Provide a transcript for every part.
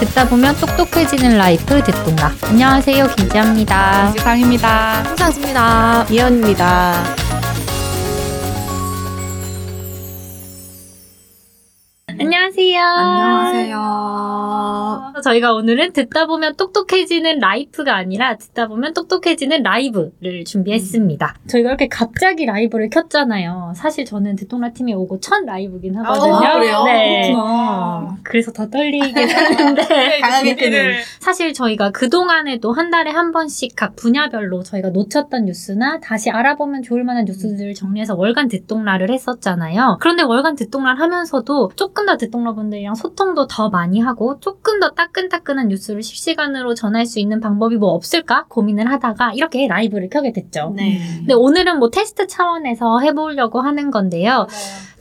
듣다 보면 똑똑해지는 라이프 듣똑라. 안녕하세요, 김지아입니다. 지상입니다. 홍상수입니다. 이현입니다. 저희가 오늘은 듣다 보면 똑똑해지는 라이프가 아니라 듣다 보면 똑똑해지는 라이브를 준비했습니다. 저희가 이렇게 갑자기 라이브를 켰잖아요. 사실 저는 듣똑라 팀이 오고 첫 라이브긴 하거든요. 아, 그래요? 네. 그렇구나. 그래서 더 떨리긴 하는데 강하게 뜨는. 사실 저희가 그동안에도 한 달에 한 번씩 각 분야별로 저희가 놓쳤던 뉴스나 다시 알아보면 좋을 만한 뉴스들을 정리해서 월간 듣동라를 했었잖아요. 그런데 월간 듣동라를 하면서도 조금 더 듣동라 분들이랑 소통도 더 많이 하고 조금 더 따끈따끈한 뉴스를 실시간으로 전할 수 있는 방법이 뭐 없을까 고민을 하다가 이렇게 라이브를 켜게 됐죠. 네. 근데 오늘은 뭐 테스트 차원에서 해보려고 하는 건데요.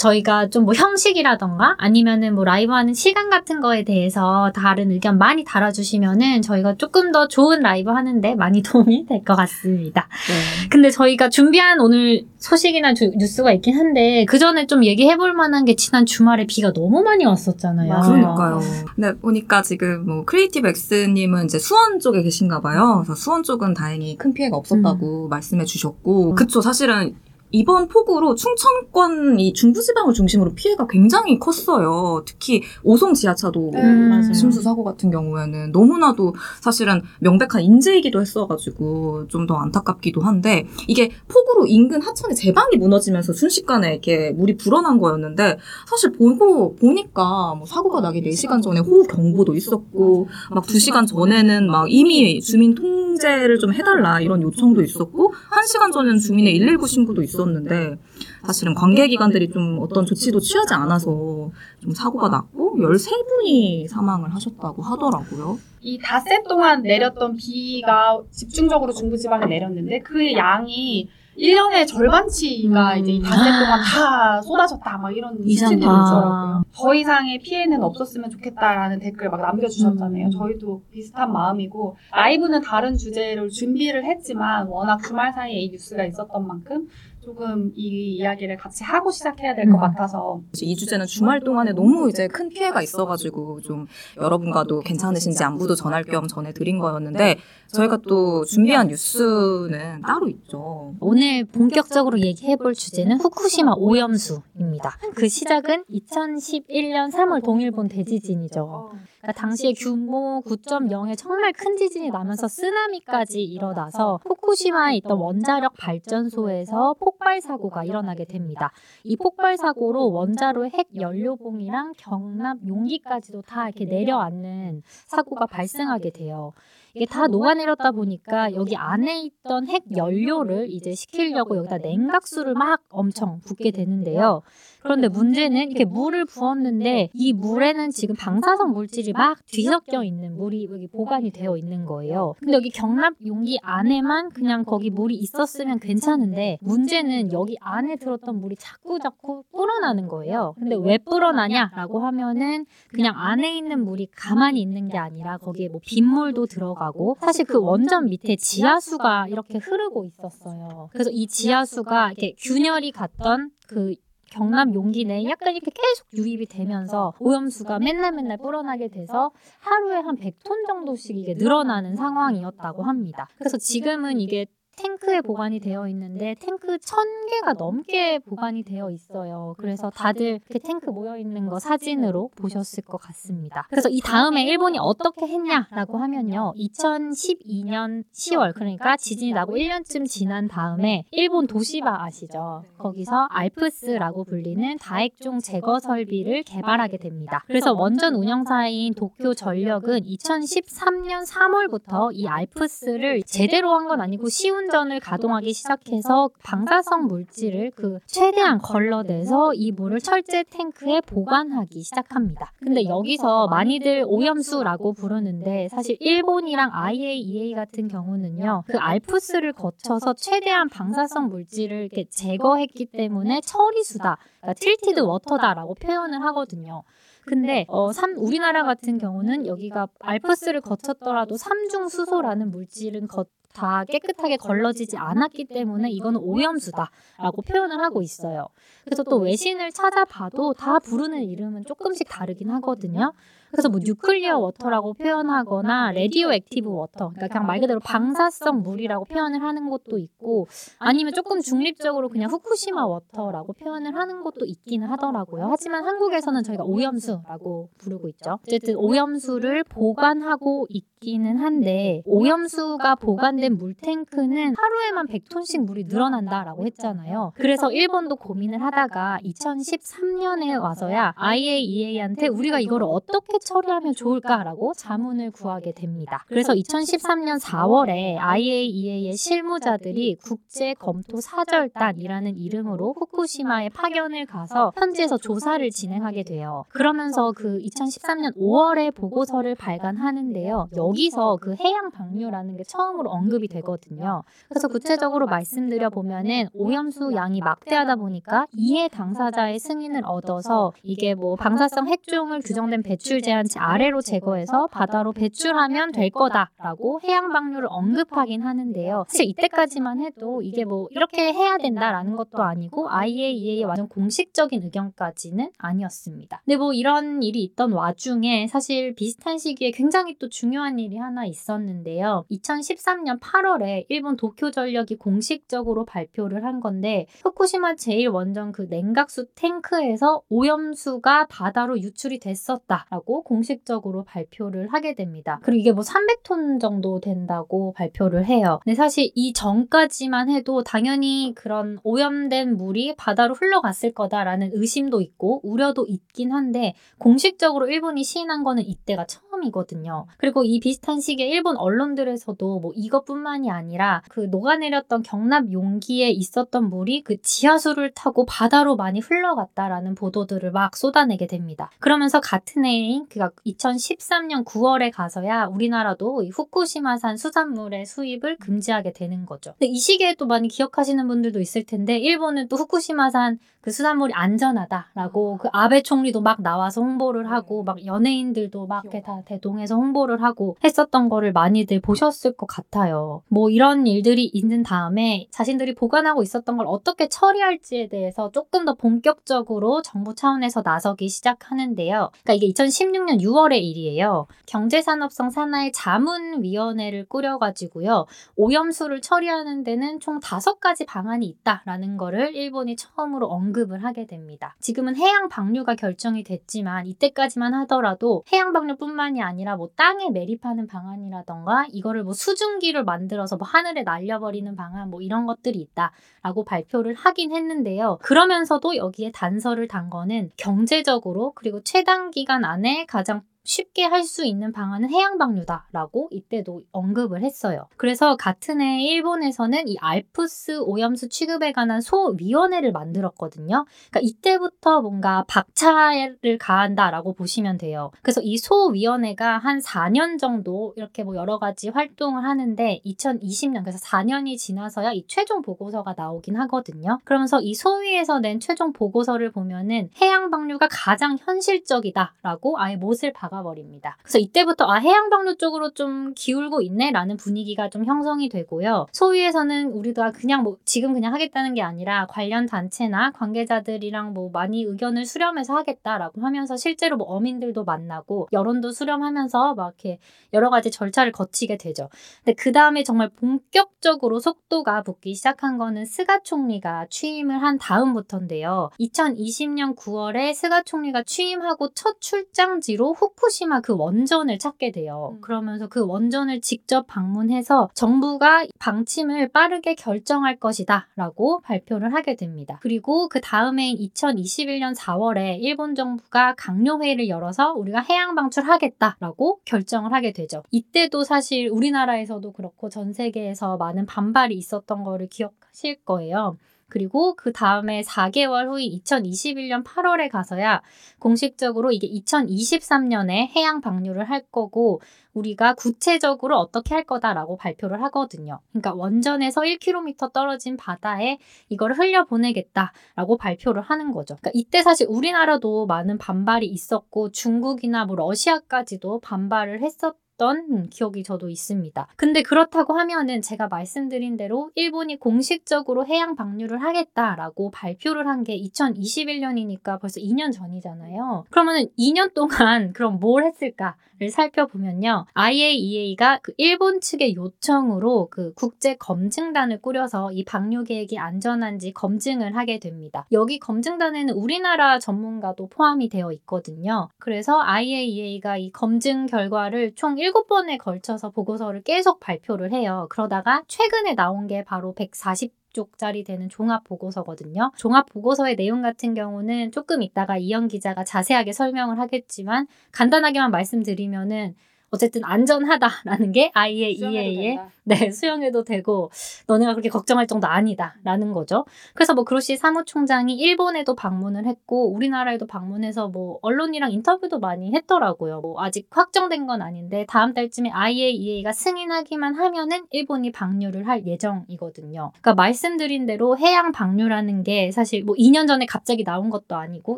저희가 좀 뭐 형식이라던가 아니면은 뭐 라이브 하는 시간 같은 거에 대해서 다른 의견 많이 달아주시면은 저희가 조금 더 좋은 라이브 하는데 많이 도움이 될 것 같습니다. 네. 근데 저희가 준비한 오늘 소식이나 주- 뉴스가 있긴 한데 그 전에 좀 얘기해볼 만한 게 지난 주말에 비가 너무 많이 왔었잖아요. 맞아요. 그러니까요. 근데 보니까 지금 뭐 크리에이티브 X님은 이제 수원 쪽에 계신가 봐요. 그래서 수원 쪽은 다행히 큰 피해가 없었다고 말씀해 주셨고. 그쵸. 사실은 이번 폭우로 충청권 이 중부지방을 중심으로 피해가 굉장히 컸어요. 특히 오송 지하차도 음, 맞아요. 침수 사고 같은 경우에는 너무나도 사실은 명백한 인재이기도 했어가지고 좀 더 안타깝기도 한데 이게 폭우로 인근 하천의 제방이 무너지면서 순식간에 이렇게 물이 불어난 거였는데 사실 보고 보니까 뭐 사고가 나기 4시간 전에 호우 경보도 있었고 막 2시간 전에는 막 이미 주민 통제를 좀 해달라 이런 요청도 있었고 1시간 전에는 주민의 119 신고도 있었 는데 사실은 관계기관들이 좀 어떤 조치도 취하지 않아서 좀 사고가 났고 13분이 사망을 하셨다고 하더라고요. 이 닷새 동안 내렸던 비가 집중적으로 중부지방에 내렸는데 그 양이 1년의 절반치가 음. 이제 이 닷새 동안 다 쏟아졌다 막 이런 아. 있더라고요. 더 이상의 피해는 없었으면 좋겠다라는 댓글 막 남겨주셨잖아요. 음. 저희도 비슷한 마음이고 라이브는 다른 주제를 준비를 했지만 워낙 주말 사이에 이 뉴스가 있었던 만큼 조금 이 이야기를 같이 하고 시작해야 될것 음. 같아서 이 주제는 주말 동안에 너무 이제 큰 피해가 있어가지고 좀 여러분과도 괜찮으신지 안부도 전할 겸 전해드린 거였는데 저희가 또 준비한 뉴스는 따로 있죠. 오늘 본격적으로 얘기해볼 주제는 후쿠시마 오염수입니다. 그 시작은 2011년 3월 동일본 대지진이죠. 그러니까 당시에 규모 9.0의 정말 큰 지진이 나면서 쓰나미까지 일어나서 후쿠시마에 있던 원자력 발전소에서 폭발 사고가 일어나게 됩니다. 이 폭발 사고로 원자로 핵 연료봉이랑 경납 용기까지도 다 이렇게 내려앉는 사고가 발생하게 돼요. 이게 다 녹아내렸다 보니까 여기 안에 있던 핵 연료를 이제 식히려고 여기다 냉각수를 막 엄청 붓게 되는데요. 그런데 문제는 이렇게 물을 부었는데 이 물에는 지금 방사성 물질이 막 뒤섞여 있는 물이 여기 보관이 되어 있는 거예요. 근데 여기 경납 용기 안에만 그냥 거기 물이 있었으면 괜찮은데 문제는 여기 안에 들었던 물이 자꾸 자꾸 불어나는 거예요. 근데 왜 불어나냐라고 하면은 그냥 안에 있는 물이 가만히 있는 게 아니라 거기에 뭐 빗물도 들어가고 사실 그 원전 밑에 지하수가 이렇게 흐르고 있었어요. 그래서 이 지하수가 이렇게 균열이 갔던 그 경남 용기 내에 약간 이렇게 계속 유입이 되면서 오염수가 맨날 맨날 불어나게 돼서 하루에 한 100톤 정도씩 이게 늘어나는 상황이었다고 합니다. 그래서 지금은 이게 탱크에 보관이 되어 있는데 탱크 1000개가 넘게 보관이 되어 있어요. 그래서 다들 이렇게 탱크 모여 있는 거 사진으로 보셨을 것 같습니다. 그래서 이 다음에 일본이 어떻게 했냐라고 하면요. 2012년 10월 그러니까 지진이 나고 1년쯤 지난 다음에 일본 도시바 아시죠? 거기서 알프스라고 불리는 다액종 제거 설비를 개발하게 됩니다. 그래서 원전 운영사인 도쿄 전력은 2013년 3월부터 이 ALPS를 제대로 한 건 아니고 시운전을 가동하기 시작해서 방사성 물질을 그 최대한 걸러내서 이 물을 철제 탱크에 보관하기 시작합니다. 근데 여기서 많이들 오염수라고 부르는데 사실 일본이랑 IAEA 같은 경우는요. 그 ALPS를 거쳐서 최대한 방사성 물질을 이렇게 제거했기 때문에 처리수다. 그러니까 treated water다라고 표현을 하거든요. 근데 어, 삼, 우리나라 같은 경우는 여기가 ALPS를 거쳤더라도 삼중 수소라는 물질은 거, 다 깨끗하게 걸러지지 않았기 때문에 이거는 오염수다라고 표현을 하고 있어요. 그래서 또 외신을 찾아봐도 다 부르는 이름은 조금씩 다르긴 하거든요. 그래서 뭐 nuclear water라고 표현하거나 radioactive water, 그러니까 그냥 말 그대로 방사성 물이라고 표현을 하는 것도 있고 아니면 조금 중립적으로 그냥 후쿠시마 water라고 표현을 하는 것도 있기는 하더라고요. 하지만 한국에서는 저희가 오염수라고 부르고 있죠. 어쨌든 오염수를 보관하고 있기는 한데 오염수가 보관된 물탱크는 하루에만 100톤씩 물이 늘어난다라고 했잖아요. 그래서 일본도 고민을 하다가 2013년에 와서야 IAEA한테 우리가 이걸 어떻게 처리하면 좋을까라고 자문을 구하게 됩니다. 그래서 2013년 4월에 IAEA의 실무자들이 국제 검토 사절단이라는 이름으로 후쿠시마에 파견을 가서 현지에서 조사를 진행하게 돼요. 그러면서 그 2013년 5월에 보고서를 발간하는데요. 여기서 그 해양 방류라는 게 처음으로 언급이 되거든요. 그래서 구체적으로 말씀드려 보면은 오염수 양이 막대하다 보니까 이해 당사자의 승인을 얻어서 이게 뭐 방사성 핵종을 규정된 배출 제한치 아래로 제거해서 바다로 배출하면 될 거다라고 해양 방류를 언급하긴 하는데요. 사실 이때까지만 해도 이게 뭐 이렇게 해야 된다라는 것도 아니고 IAEA의 완전 공식적인 의견까지는 아니었습니다. 근데 뭐 이런 일이 있던 와중에 사실 비슷한 시기에 굉장히 또 중요한 일이 하나 있었는데요. 2013년 8월에 일본 도쿄전력이 공식적으로 발표를 한 건데 후쿠시마 제1원전 그 냉각수 탱크에서 오염수가 바다로 유출이 됐었다라고 공식적으로 발표를 하게 됩니다. 그리고 이게 뭐 300톤 정도 된다고 발표를 해요. 근데 사실 이 전까지만 해도 당연히 그런 오염된 물이 바다로 흘러갔을 거다라는 의심도 있고 우려도 있긴 한데 공식적으로 일본이 시인한 거는 이때가 처음이거든요. 그리고 이 비슷한 시기에 일본 언론들에서도 뭐 이것뿐만이 아니라 그 녹아내렸던 경납 용기에 있었던 물이 그 지하수를 타고 바다로 많이 흘러갔다라는 보도들을 막 쏟아내게 됩니다. 그러면서 같은 해인 그니까 2013년 9월에 가서야 우리나라도 이 후쿠시마산 수산물의 수입을 금지하게 되는 거죠. 근데 이 시기에 또 많이 기억하시는 분들도 있을 텐데 일본은 또 후쿠시마산 그 수산물이 안전하다라고 그 아베 총리도 막 나와서 홍보를 하고 막 연예인들도 막 이렇게 다 대동해서 홍보를 하고 했었던 거를 많이들 보셨을 것 같아요. 뭐 이런 일들이 있는 다음에 자신들이 보관하고 있었던 걸 어떻게 처리할지에 대해서 조금 더 본격적으로 정부 차원에서 나서기 시작하는데요. 그러니까 이게 2016년 6월의 일이에요. 경제산업성 산하의 자문위원회를 꾸려가지고요. 오염수를 처리하는 데는 총 다섯 가지 방안이 있다라는 거를 일본이 처음으로 언 급을 하게 됩니다. 지금은 해양 방류가 결정이 됐지만 이때까지만 하더라도 해양 방류뿐만이 아니라 뭐 땅에 매립하는 방안이라던가 이거를 뭐 수증기를 만들어서 뭐 하늘에 날려버리는 방안 뭐 이런 것들이 있다라고 발표를 하긴 했는데요. 그러면서도 여기에 단서를 단 거는 경제적으로 그리고 최단 기간 안에 가장 쉽게 할 수 있는 방안은 해양 방류다라고 이때도 언급을 했어요. 그래서 같은 해 일본에서는 이 알프스 오염수 취급에 관한 소위원회를 만들었거든요. 그러니까 이때부터 뭔가 박차를 가한다라고 보시면 돼요. 그래서 이 소위원회가 한 4년 정도 이렇게 뭐 여러 가지 활동을 하는데 2020년 그래서 4년이 지나서야 이 최종 보고서가 나오긴 하거든요. 그러면서 이 소위에서 낸 최종 보고서를 보면은 해양 방류가 가장 현실적이다라고 아예 못을 박 박아버립니다. 그래서 이때부터 아 해양방류 쪽으로 좀 기울고 있네라는 분위기가 좀 형성이 되고요. 소위에서는 우리가 그냥 뭐 지금 그냥 하겠다는 게 아니라 관련 단체나 관계자들이랑 뭐 많이 의견을 수렴해서 하겠다라고 하면서 실제로 뭐 어민들도 만나고 여론도 수렴하면서 막 이렇게 여러 가지 절차를 거치게 되죠. 근데 그 다음에 정말 본격적으로 속도가 붙기 시작한 거는 스가 총리가 취임을 한 다음부터인데요. 2020년 9월에 스가 총리가 취임하고 첫 출장지로 훅 후쿠시마 그 원전을 찾게 돼요. 음. 그러면서 그 원전을 직접 방문해서 정부가 방침을 빠르게 결정할 것이다 라고 발표를 하게 됩니다. 그리고 그 다음해인 2021년 4월에 일본 정부가 강요회의를 열어서 우리가 해양 방출하겠다 라고 결정을 하게 되죠. 이때도 사실 우리나라에서도 그렇고 전 세계에서 많은 반발이 있었던 거를 기억하실 거예요. 그리고 그 다음에 4개월 후인 2021년 8월에 가서야 공식적으로 이게 2023년에 해양 방류를 할 거고 우리가 구체적으로 어떻게 할 거다라고 발표를 하거든요. 그러니까 원전에서 1km 떨어진 바다에 이걸 흘려보내겠다라고 발표를 하는 거죠. 그러니까 이때 사실 우리나라도 많은 반발이 있었고 중국이나 뭐 러시아까지도 반발을 했었 했던 기억이 저도 있습니다. 근데 그렇다고 하면은 제가 말씀드린 대로 일본이 공식적으로 해양 방류를 하겠다라고 발표를 한 게 2021년이니까 벌써 2년 전이잖아요. 그러면은 2년 동안 그럼 뭘 했을까를 살펴보면요. IAEA가 그 일본 측의 요청으로 그 국제 검증단을 꾸려서 이 방류 계획이 안전한지 검증을 하게 됩니다. 여기 검증단에는 우리나라 전문가도 포함이 되어 있거든요. 그래서 IAEA가 이 검증 결과를 총7 번에 걸쳐서 보고서를 계속 발표를 해요. 그러다가 최근에 나온 게 바로 140 쪽짜리 되는 종합 보고서거든요. 종합 보고서의 내용 같은 경우는 조금 이따가 이영 기자가 자세하게 설명을 하겠지만 간단하게만 말씀드리면은 어쨌든 안전하다라는 게 IAEA의 네, 수용해도 되고 너네가 그렇게 걱정할 정도 아니다라는 거죠. 그래서 뭐 그로시 사무총장이 일본에도 방문을 했고 우리나라에도 방문해서 뭐 언론이랑 인터뷰도 많이 했더라고요. 뭐 아직 확정된 건 아닌데 다음 달쯤에 IAEA가 승인하기만 하면은 일본이 방류를 할 예정이거든요. 그러니까 말씀드린 대로 해양 방류라는 게 사실 뭐 2년 전에 갑자기 나온 것도 아니고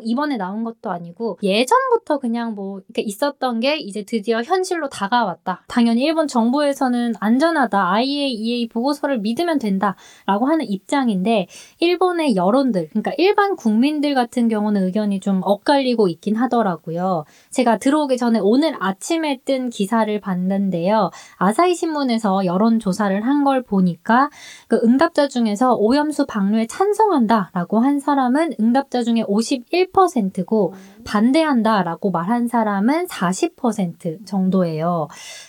이번에 나온 것도 아니고 예전부터 그냥 뭐 이렇게 있었던 게 이제 드디어 현실로 다가왔다. 당연히 일본 정부에서는 안전하다. IAEA 보고서를 믿으면 된다 라고 하는 입장인데 일본의 여론들, 그러니까 일반 국민들 같은 경우는 의견이 좀 엇갈리고 있긴 하더라고요. 제가 들어오기 전에 오늘 아침에 뜬 기사를 봤는데요. 아사히 신문에서 여론 조사를 한 걸 보니까 그 응답자 중에서 오염수 방류에 찬성한다 라고 한 사람은 응답자 중에 51%고 반대한다 라고 말한 사람은 40% 정도예요.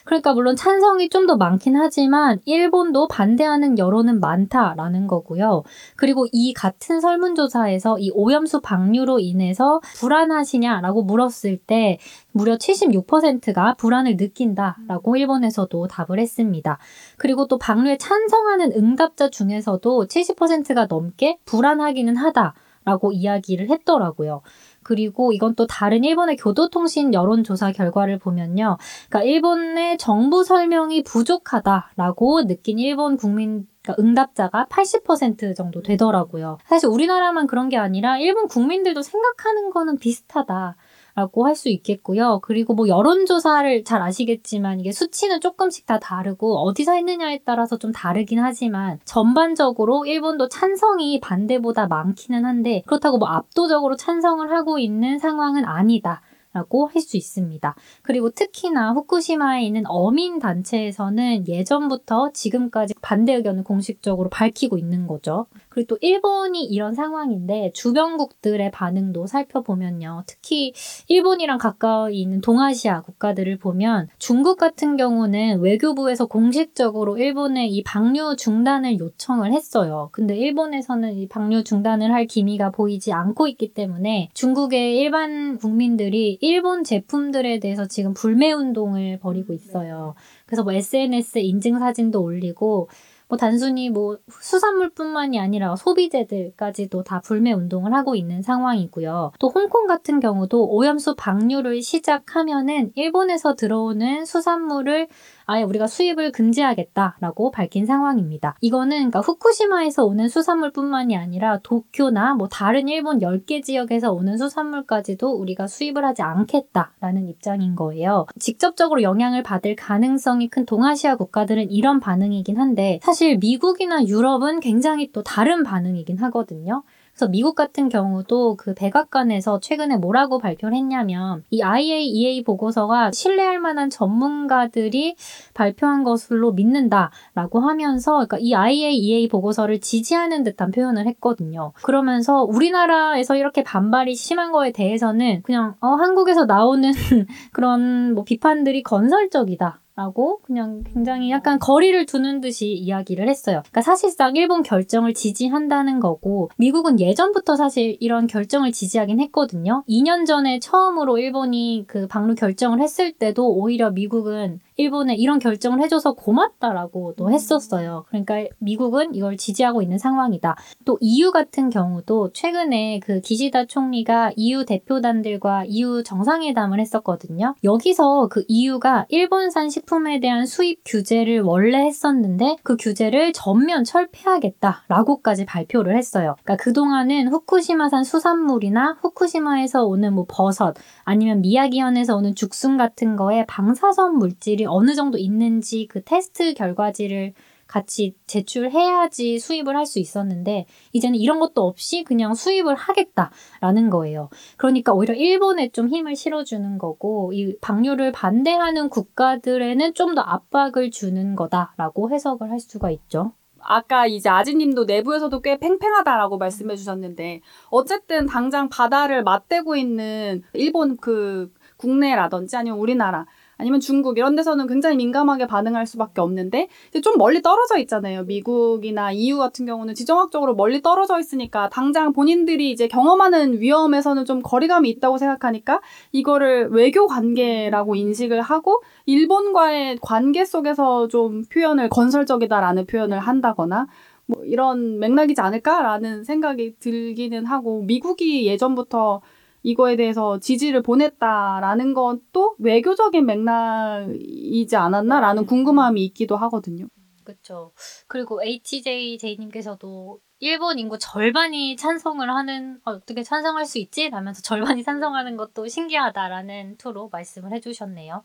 그러니까 물론 찬성이 좀 더 많긴 하지만 일본도 반대하는 여론은 많다라는 거고요. 그리고 이 같은 설문조사에서 이 오염수 방류로 인해서 불안하시냐라고 물었을 때 무려 76%가 불안을 느낀다라고 일본에서도 답을 했습니다. 그리고 또 방류에 찬성하는 응답자 중에서도 70%가 넘게 불안하기는 하다 라고 이야기를 했더라고요. 그리고 이건 또 다른 일본의 교도통신 여론조사 결과를 보면요. 그러니까 일본의 정부 설명이 부족하다라고 느낀 일본 국민 그러니까 응답자가 80% 정도 되더라고요. 사실 우리나라만 그런 게 아니라 일본 국민들도 생각하는 거는 비슷하다. 라고 할 수 있겠고요. 그리고 뭐 여론조사를 잘 아시겠지만 이게 수치는 조금씩 다 다르고 어디서 했느냐에 따라서 좀 다르긴 하지만 전반적으로 일본도 찬성이 반대보다 많기는 한데 그렇다고 뭐 압도적으로 찬성을 하고 있는 상황은 아니다. 라고 할 수 있습니다. 그리고 특히나 후쿠시마에 있는 어민 단체에서는 예전부터 지금까지 반대 의견을 공식적으로 밝히고 있는 거죠. 그리고 또 일본이 이런 상황인데 주변국들의 반응도 살펴보면요. 특히 일본이랑 가까이 있는 동아시아 국가들을 보면 중국 같은 경우는 외교부에서 공식적으로 일본의 이 방류 중단을 요청을 했어요. 근데 일본에서는 이 방류 중단을 할 기미가 보이지 않고 있기 때문에 중국의 일반 국민들이 일본 제품들에 대해서 지금 불매 운동을 벌이고 있어요. 그래서 뭐 SNS에 인증 사진도 올리고 뭐 단순히 뭐 수산물뿐만이 아니라 소비재들까지도 다 불매 운동을 하고 있는 상황이고요. 또 홍콩 같은 경우도 오염수 방류를 시작하면은 일본에서 들어오는 수산물을 아예 우리가 수입을 금지하겠다라고 밝힌 상황입니다. 이거는 그러니까 후쿠시마에서 오는 수산물뿐만이 아니라 도쿄나 뭐 다른 일본 10개 지역에서 오는 수산물까지도 우리가 수입을 하지 않겠다라는 입장인 거예요. 직접적으로 영향을 받을 가능성이 큰 동아시아 국가들은 이런 반응이긴 한데 사실 미국이나 유럽은 굉장히 또 다른 반응이긴 하거든요. 그래서 미국 같은 경우도 그 백악관에서 최근에 뭐라고 발표를 했냐면 이 IAEA 보고서가 신뢰할 만한 전문가들이 발표한 것으로 믿는다라고 하면서 그러니까 이 IAEA 보고서를 지지하는 듯한 표현을 했거든요. 그러면서 우리나라에서 이렇게 반발이 심한 거에 대해서는 그냥 어, 한국에서 나오는 그런 뭐 비판들이 건설적이다. 라고 그냥 굉장히 약간 거리를 두는 듯이 이야기를 했어요. 그러니까 사실상 일본 결정을 지지한다는 거고 미국은 예전부터 사실 이런 결정을 지지하긴 했거든요. 2년 전에 처음으로 일본이 그 방류 결정을 했을 때도 오히려 미국은 일본에 이런 결정을 해줘서 고맙다라고도 했었어요. 그러니까 미국은 이걸 지지하고 있는 상황이다. 또 EU 같은 경우도 최근에 그 기시다 총리가 EU 대표단들과 EU 정상회담을 했었거든요. 여기서 그 EU가 일본산 식품에 대한 수입 규제를 원래 했었는데 그 규제를 전면 철폐하겠다라고까지 발표를 했어요. 그러니까 그동안은 후쿠시마산 수산물이나 후쿠시마에서 오는 뭐 버섯 아니면 미야기현에서 오는 죽순 같은 거에 방사선 물질이 어느 정도 있는지 그 테스트 결과지를 같이 제출해야지 수입을 할 수 있었는데 이제는 이런 것도 없이 그냥 수입을 하겠다라는 거예요. 그러니까 오히려 일본에 좀 힘을 실어주는 거고 이 방류를 반대하는 국가들에는 좀 더 압박을 주는 거다라고 해석을 할 수가 있죠. 아까 이제 아지님도 내부에서도 꽤 팽팽하다라고 말씀해 주셨는데 어쨌든 당장 바다를 맞대고 있는 일본 그 국내라든지 아니면 우리나라 아니면 중국 이런 데서는 굉장히 민감하게 반응할 수밖에 없는데 이제 좀 멀리 떨어져 있잖아요. 미국이나 EU 같은 경우는 지정학적으로 멀리 떨어져 있으니까 당장 본인들이 이제 경험하는 위험에서는 좀 거리감이 있다고 생각하니까 이거를 외교 관계라고 인식을 하고 일본과의 관계 속에서 좀 표현을 건설적이다라는 표현을 한다거나 뭐 이런 맥락이지 않을까라는 생각이 들기는 하고 미국이 예전부터 이거에 대해서 지지를 보냈다라는 것도 외교적인 맥락이지 않았나라는 궁금함이 있기도 하거든요. 그렇죠. 그리고 HJJ님께서도 일본 인구 절반이 찬성을 하는 어, 어떻게 찬성할 수 있지? 라면서 절반이 찬성하는 것도 신기하다라는 투로 말씀을 해주셨네요.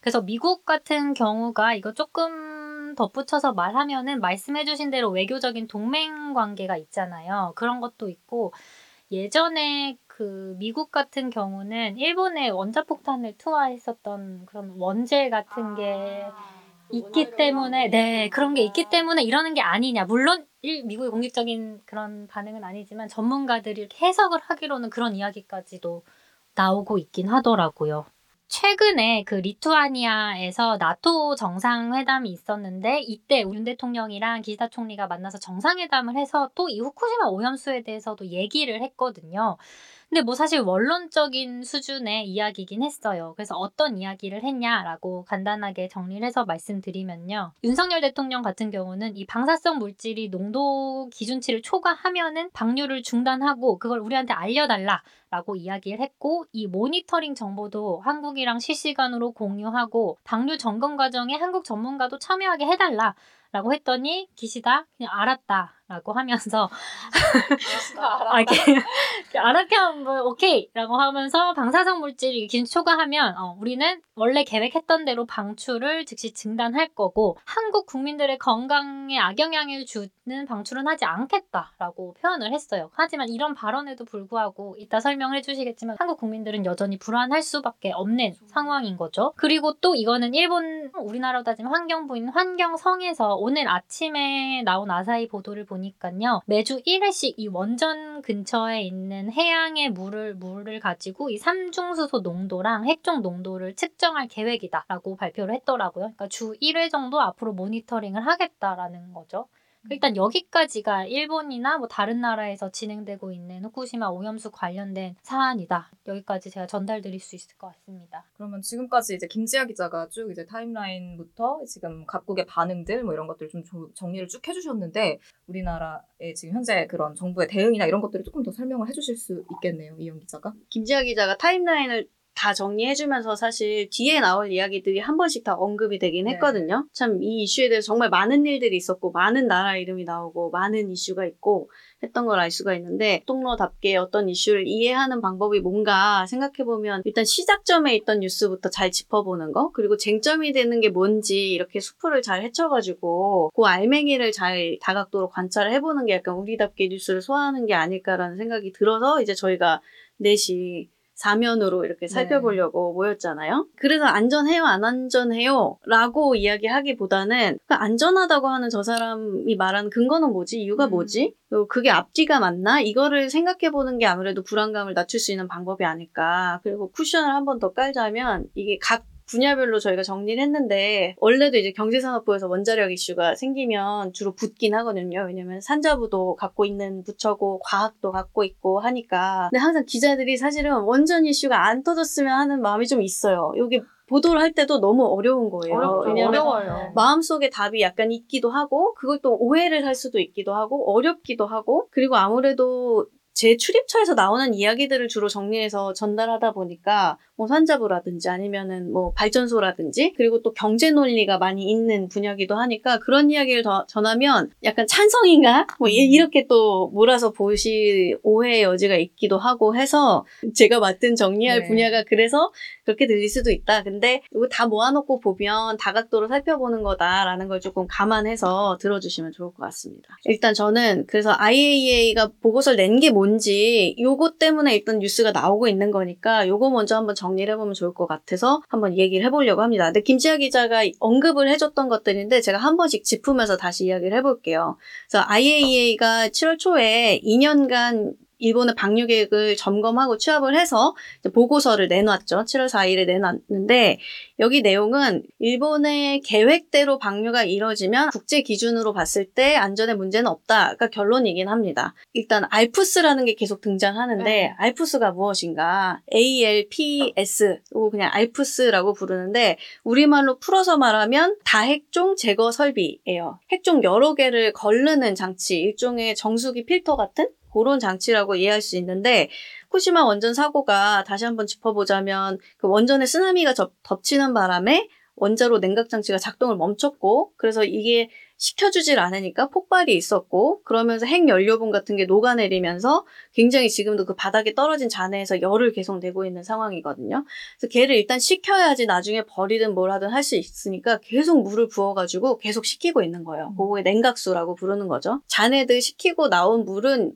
그래서 미국 같은 경우가 이거 조금 덧붙여서 말하면은 말씀해주신 대로 외교적인 동맹 관계가 있잖아요. 그런 것도 있고 예전에 그 미국 같은 경우는 일본에 원자폭탄을 투하했었던 그런 원죄 같은 게 있기 때문에 네 그런 게 있기 때문에 이러는 게 아니냐 물론 일, 미국의 공식적인 그런 반응은 아니지만 전문가들이 이렇게 해석을 하기로는 그런 이야기까지도 나오고 있긴 하더라고요. 최근에 그 리투아니아에서 나토 정상회담이 있었는데 이때 윤 대통령이랑 기시다 총리가 만나서 정상회담을 해서 또 이 후쿠시마 오염수에 대해서도 얘기를 했거든요. 근데 뭐 사실 원론적인 수준의 이야기긴 했어요. 그래서 어떤 이야기를 했냐라고 간단하게 정리를 해서 말씀드리면요. 윤석열 대통령 같은 경우는 이 방사성 물질이 농도 기준치를 초과하면은 방류를 중단하고 그걸 우리한테 알려달라. 라고 이야기를 했고 이 모니터링 정보도 한국이랑 실시간으로 공유하고 방류 점검 과정에 한국 전문가도 참여하게 해달라 라고 했더니 기시다 그냥 알았다 라고 하면서 아, 알았게 하면 뭐 오케이 라고 하면서 방사성 물질이 기준 초과하면 어, 우리는 원래 계획했던 대로 방출을 즉시 중단할 거고 한국 국민들의 건강에 악영향을 주는 방출은 하지 않겠다라고 표현을 했어요. 하지만 이런 발언에도 불구하고 이따 설명을 해주시겠지만 한국 국민들은 여전히 불안할 수밖에 없는 상황인 거죠. 그리고 또 이거는 일본 우리나라로 따지면 환경부인 환경성에서 오늘 아침에 나온 아사히 보도를 보니 까요. 매주 1회씩 이 원전 근처에 있는 해양의 물을 물을 가지고 이 삼중수소 농도랑 핵종 농도를 측정할 계획이다라고 발표를 했더라고요. 그러니까 주 1회 정도 앞으로 모니터링을 하겠다라는 거죠. 일단 여기까지가 일본이나 뭐 다른 나라에서 진행되고 있는 후쿠시마 오염수 관련된 사안이다. 여기까지 제가 전달드릴 수 있을 것 같습니다. 그러면 지금까지 이제 김지아 기자가 쭉 이제 타임라인부터 지금 각국의 반응들 뭐 이런 것들 좀 조- 정리를 쭉 해주셨는데 우리나라의 지금 현재 그런 정부의 대응이나 이런 것들을 조금 더 설명을 해주실 수 있겠네요, 이영 기자가. 김지아 기자가 타임라인을 다 정리해주면서 사실 뒤에 나올 이야기들이 한 번씩 다 언급이 되긴 네. 했거든요. 참이 이슈에 대해서 정말 많은 일들이 있었고 많은 나라 이름이 나오고 많은 이슈가 있고 했던 걸 알 수가 있는데 통로답게 어떤 이슈를 이해하는 방법이 뭔가 생각해보면 일단 시작점에 있던 뉴스부터 잘 짚어보는 거 그리고 쟁점이 되는 게 뭔지 이렇게 수풀을 잘 헤쳐가지고 그 알맹이를 잘 다각도로 관찰을 해보는 게 약간 우리답게 뉴스를 소화하는 게 아닐까라는 생각이 들어서 이제 저희가 넷이 사면으로 이렇게 살펴보려고 모였잖아요. 그래서 안전해요, 안 안전해요? 라고 이야기하기보다는 그 안전하다고 하는 저 사람이 말하는 근거는 뭐지? 이유가 음. 뭐지? 그리고 그게 앞뒤가 맞나? 이거를 생각해보는 게 아무래도 불안감을 낮출 수 있는 방법이 아닐까. 그리고 쿠션을 한 번 더 깔자면 이게 각 분야별로 저희가 정리를 했는데 원래도 이제 경제산업부에서 원자력 이슈가 생기면 주로 붙긴 하거든요. 왜냐면 산자부도 갖고 있는 부처고 과학도 갖고 있고 하니까. 근데 항상 기자들이 사실은 원전 이슈가 안 터졌으면 하는 마음이 좀 있어요. 여기 보도를 할 때도 너무 어려운 거예요. 왜냐면 어려워요. 마음속에 답이 약간 있기도 하고 그걸 또 오해를 할 수도 있기도 하고 어렵기도 하고 그리고 아무래도 제 출입처에서 나오는 이야기들을 주로 정리해서 전달하다 보니까 뭐 산자부라든지 아니면은 뭐 발전소라든지 그리고 또 경제 논리가 많이 있는 분야기도 하니까 그런 이야기를 더 전하면 약간 찬성인가? 뭐 이- 이렇게 또 몰아서 보실 오해의 여지가 있기도 하고 해서 제가 맡은 정리할 네. 분야가 그래서 그렇게 들릴 수도 있다. 근데 이거 다 모아놓고 보면 다각도로 살펴보는 거다라는 걸 조금 감안해서 들어주시면 좋을 것 같습니다. 일단 저는 그래서 IAEA가 보고서를 낸 게 뭔지 요거 때문에 일단 뉴스가 나오고 있는 거니까 요거 먼저 한번 정리를 해보면 좋을 것 같아서 한번 얘기를 해보려고 합니다. 근데 김지아 기자가 언급을 해줬던 것들인데 제가 한 번씩 짚으면서 다시 이야기를 해볼게요. 그래서 IAEA가 7월 초에 2년간 일본의 방류 계획을 점검하고 취합을 해서 보고서를 내놨죠. 7월 4일에 내놨는데 여기 내용은 일본의 계획대로 방류가 이뤄지면 국제 기준으로 봤을 때 안전에 문제는 없다가 결론이긴 합니다. 일단 알프스라는 게 계속 등장하는데 네. 알프스가 무엇인가? ALPS, 또 그냥 알프스라고 부르는데 우리말로 풀어서 말하면 다핵종 제거 설비예요. 핵종 여러 개를 걸르는 장치, 일종의 정수기 필터 같은 그런 장치라고 이해할 수 있는데 후쿠시마 원전 사고가 다시 한번 짚어보자면 그 원전에 쓰나미가 접- 덮치는 바람에 원자로 냉각 장치가 작동을 멈췄고 그래서 이게 식혀주질 않으니까 폭발이 있었고 그러면서 핵 연료분 같은 게 녹아내리면서 굉장히 지금도 그 바닥에 떨어진 잔해에서 열을 계속 내고 있는 상황이거든요. 그래서 걔를 일단 식혀야지 나중에 버리든 뭘 하든 할 수 있으니까 계속 물을 부어가지고 계속 식히고 있는 거예요. 그거에 냉각수라고 부르는 거죠. 잔해들 식히고 나온 물은 핵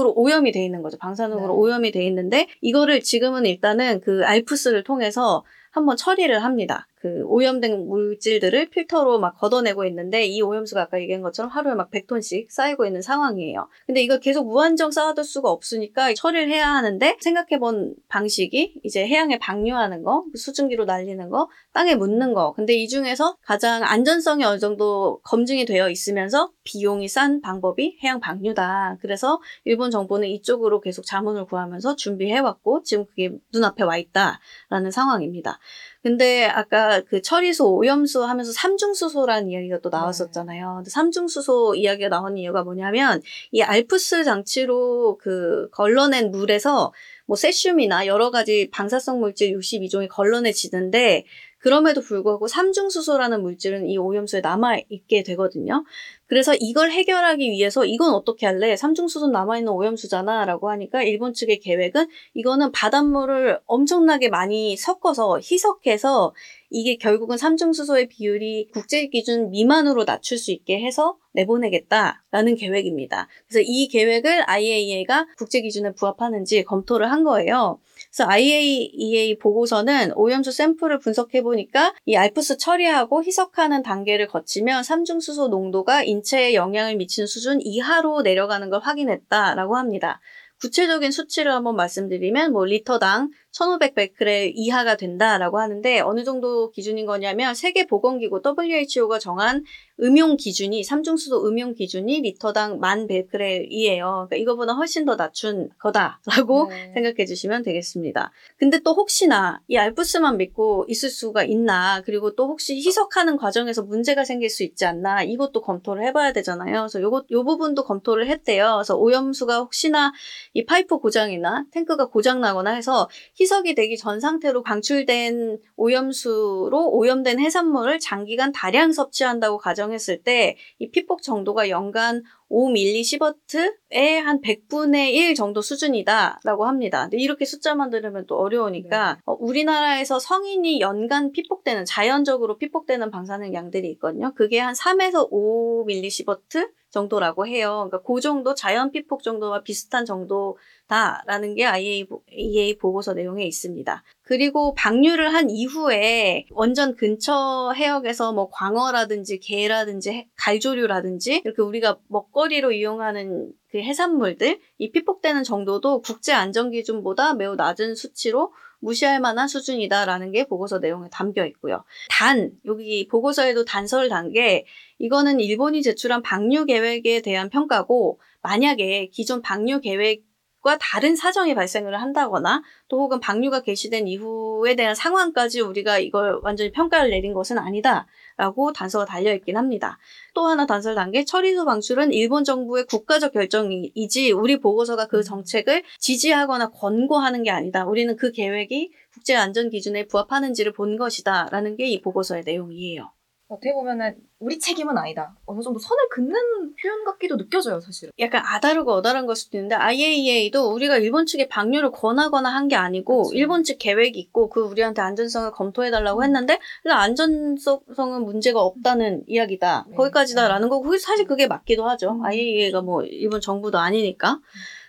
으로 오염이 돼 있는 거죠. 방사능으로 네. 오염이 돼 있는데 이거를 지금은 일단은 그 알프스를 통해서 한번 처리를 합니다. 그 오염된 물질들을 필터로 막 걷어내고 있는데 이 오염수가 아까 얘기한 것처럼 하루에 막 100톤씩 쌓이고 있는 상황이에요. 근데 이걸 계속 무한정 쌓아둘 수가 없으니까 처리를 해야 하는데 생각해본 방식이 이제 해양에 방류하는 거, 수증기로 날리는 거, 땅에 묻는 거. 근데 이 중에서 가장 안전성이 어느 정도 검증이 되어 있으면서 비용이 싼 방법이 해양 방류다. 그래서 일본 정부는 이쪽으로 계속 자문을 구하면서 준비해왔고 지금 그게 눈앞에 와 있다라는 상황입니다. 근데 아까 그 처리소, 오염수 하면서 삼중수소라는 이야기가 또 나왔었잖아요. 근데 삼중수소 이야기가 나온 이유가 뭐냐면 이 알프스 장치로 그 걸러낸 물에서 뭐 세슘이나 여러 가지 방사성 물질 62종이 걸러내지는데 그럼에도 불구하고 삼중수소라는 물질은 이 오염수에 남아있게 되거든요. 그래서 이걸 해결하기 위해서 이건 어떻게 할래? 삼중수소 남아있는 오염수잖아. 라고 하니까 일본 측의 계획은 이거는 바닷물을 엄청나게 많이 섞어서 희석해서 이게 결국은 삼중수소의 비율이 국제 기준 미만으로 낮출 수 있게 해서 내보내겠다라는 계획입니다. 그래서 이 계획을 IAEA가 국제 기준에 부합하는지 검토를 한 거예요. 그래서 IAEA 보고서는 오염수 샘플을 분석해 보니까 이 알프스 처리하고 희석하는 단계를 거치면 삼중수소 농도가 인 체에 영향을 미치는 수준 이하로 내려가는 걸 확인했다라고 합니다. 구체적인 수치를 한번 말씀드리면 뭐 리터당 1500베크렐 이하가 된다라고 하는데 어느 정도 기준인 거냐면 세계보건기구 WHO가 정한 음용 기준이 삼중수소 음용 기준이 리터당 만 베크렐이에요. 그러니까 이거보다 훨씬 더 낮춘 거다라고 네. 생각해 주시면 되겠습니다. 근데 또 혹시나 이 알프스만 믿고 있을 수가 있나 그리고 또 혹시 희석하는 과정에서 문제가 생길 수 있지 않나 이것도 검토를 해봐야 되잖아요. 그래서 요거 요 부분도 검토를 했대요. 그래서 오염수가 혹시나 이 파이프 고장이나 탱크가 고장 나거나 해서 희석이 되기 전 상태로 방출된 오염수로 오염된 해산물을 장기간 다량 섭취한다고 가정 했을 때 이 피폭 정도가 연간 5밀리시버트의 한 100분의 1 정도 수준이다라고 합니다. 근데 이렇게 숫자만 들으면 또 어려우니까 어, 우리나라에서 성인이 연간 피폭되는 자연적으로 피폭되는 방사능 양들이 있거든요. 그게 한 3에서 5밀리시버트 정도라고 해요. 그러니까 그 정도 자연 피폭 정도와 비슷한 정도다라는 게 IAEA 보고서 내용에 있습니다. 그리고 방류를 한 이후에 원전 근처 해역에서 뭐 광어라든지 게라든지 해- 갈조류라든지 이렇게 우리가 먹거리로 이용하는 그 해산물들 이 피폭되는 정도도 국제 안전 기준보다 매우 낮은 수치로 무시할 만한 수준이다라는 게 보고서 내용에 담겨 있고요. 단 여기 보고서에도 단서를 단 게 이거는 일본이 제출한 방류 계획에 대한 평가고 만약에 기존 방류 계획 과 다른 사정이 발생을 한다거나 또 혹은 방류가 개시된 이후에 대한 상황까지 우리가 이걸 완전히 평가를 내린 것은 아니다라고 단서가 달려 있긴 합니다. 또 하나 단서를 단게 처리소 방출은 일본 정부의 국가적 결정이지 우리 보고서가 그 정책을 지지하거나 권고하는 게 아니다. 우리는 그 계획이 국제 안전 기준에 부합하는지를 본 것이다라는 게 이 보고서의 내용이에요. 어떻게 보면은 우리 책임은 아니다. 어느 정도 선을 긋는 표현 같기도 느껴져요, 사실은. 약간 아다르고 어다른 걸 수도 있는데 IAEA도 우리가 일본 측에 방류를 권하거나 한 게 아니고 그치. 일본 측 계획이 있고 그 우리한테 안전성을 검토해 달라고 했는데 그냥 안전성은 문제가 없다는 이야기다. 네. 거기까지다라는 거고 그게 사실 그게 맞기도 하죠. 음. IAEA가 뭐 일본 정부도 아니니까.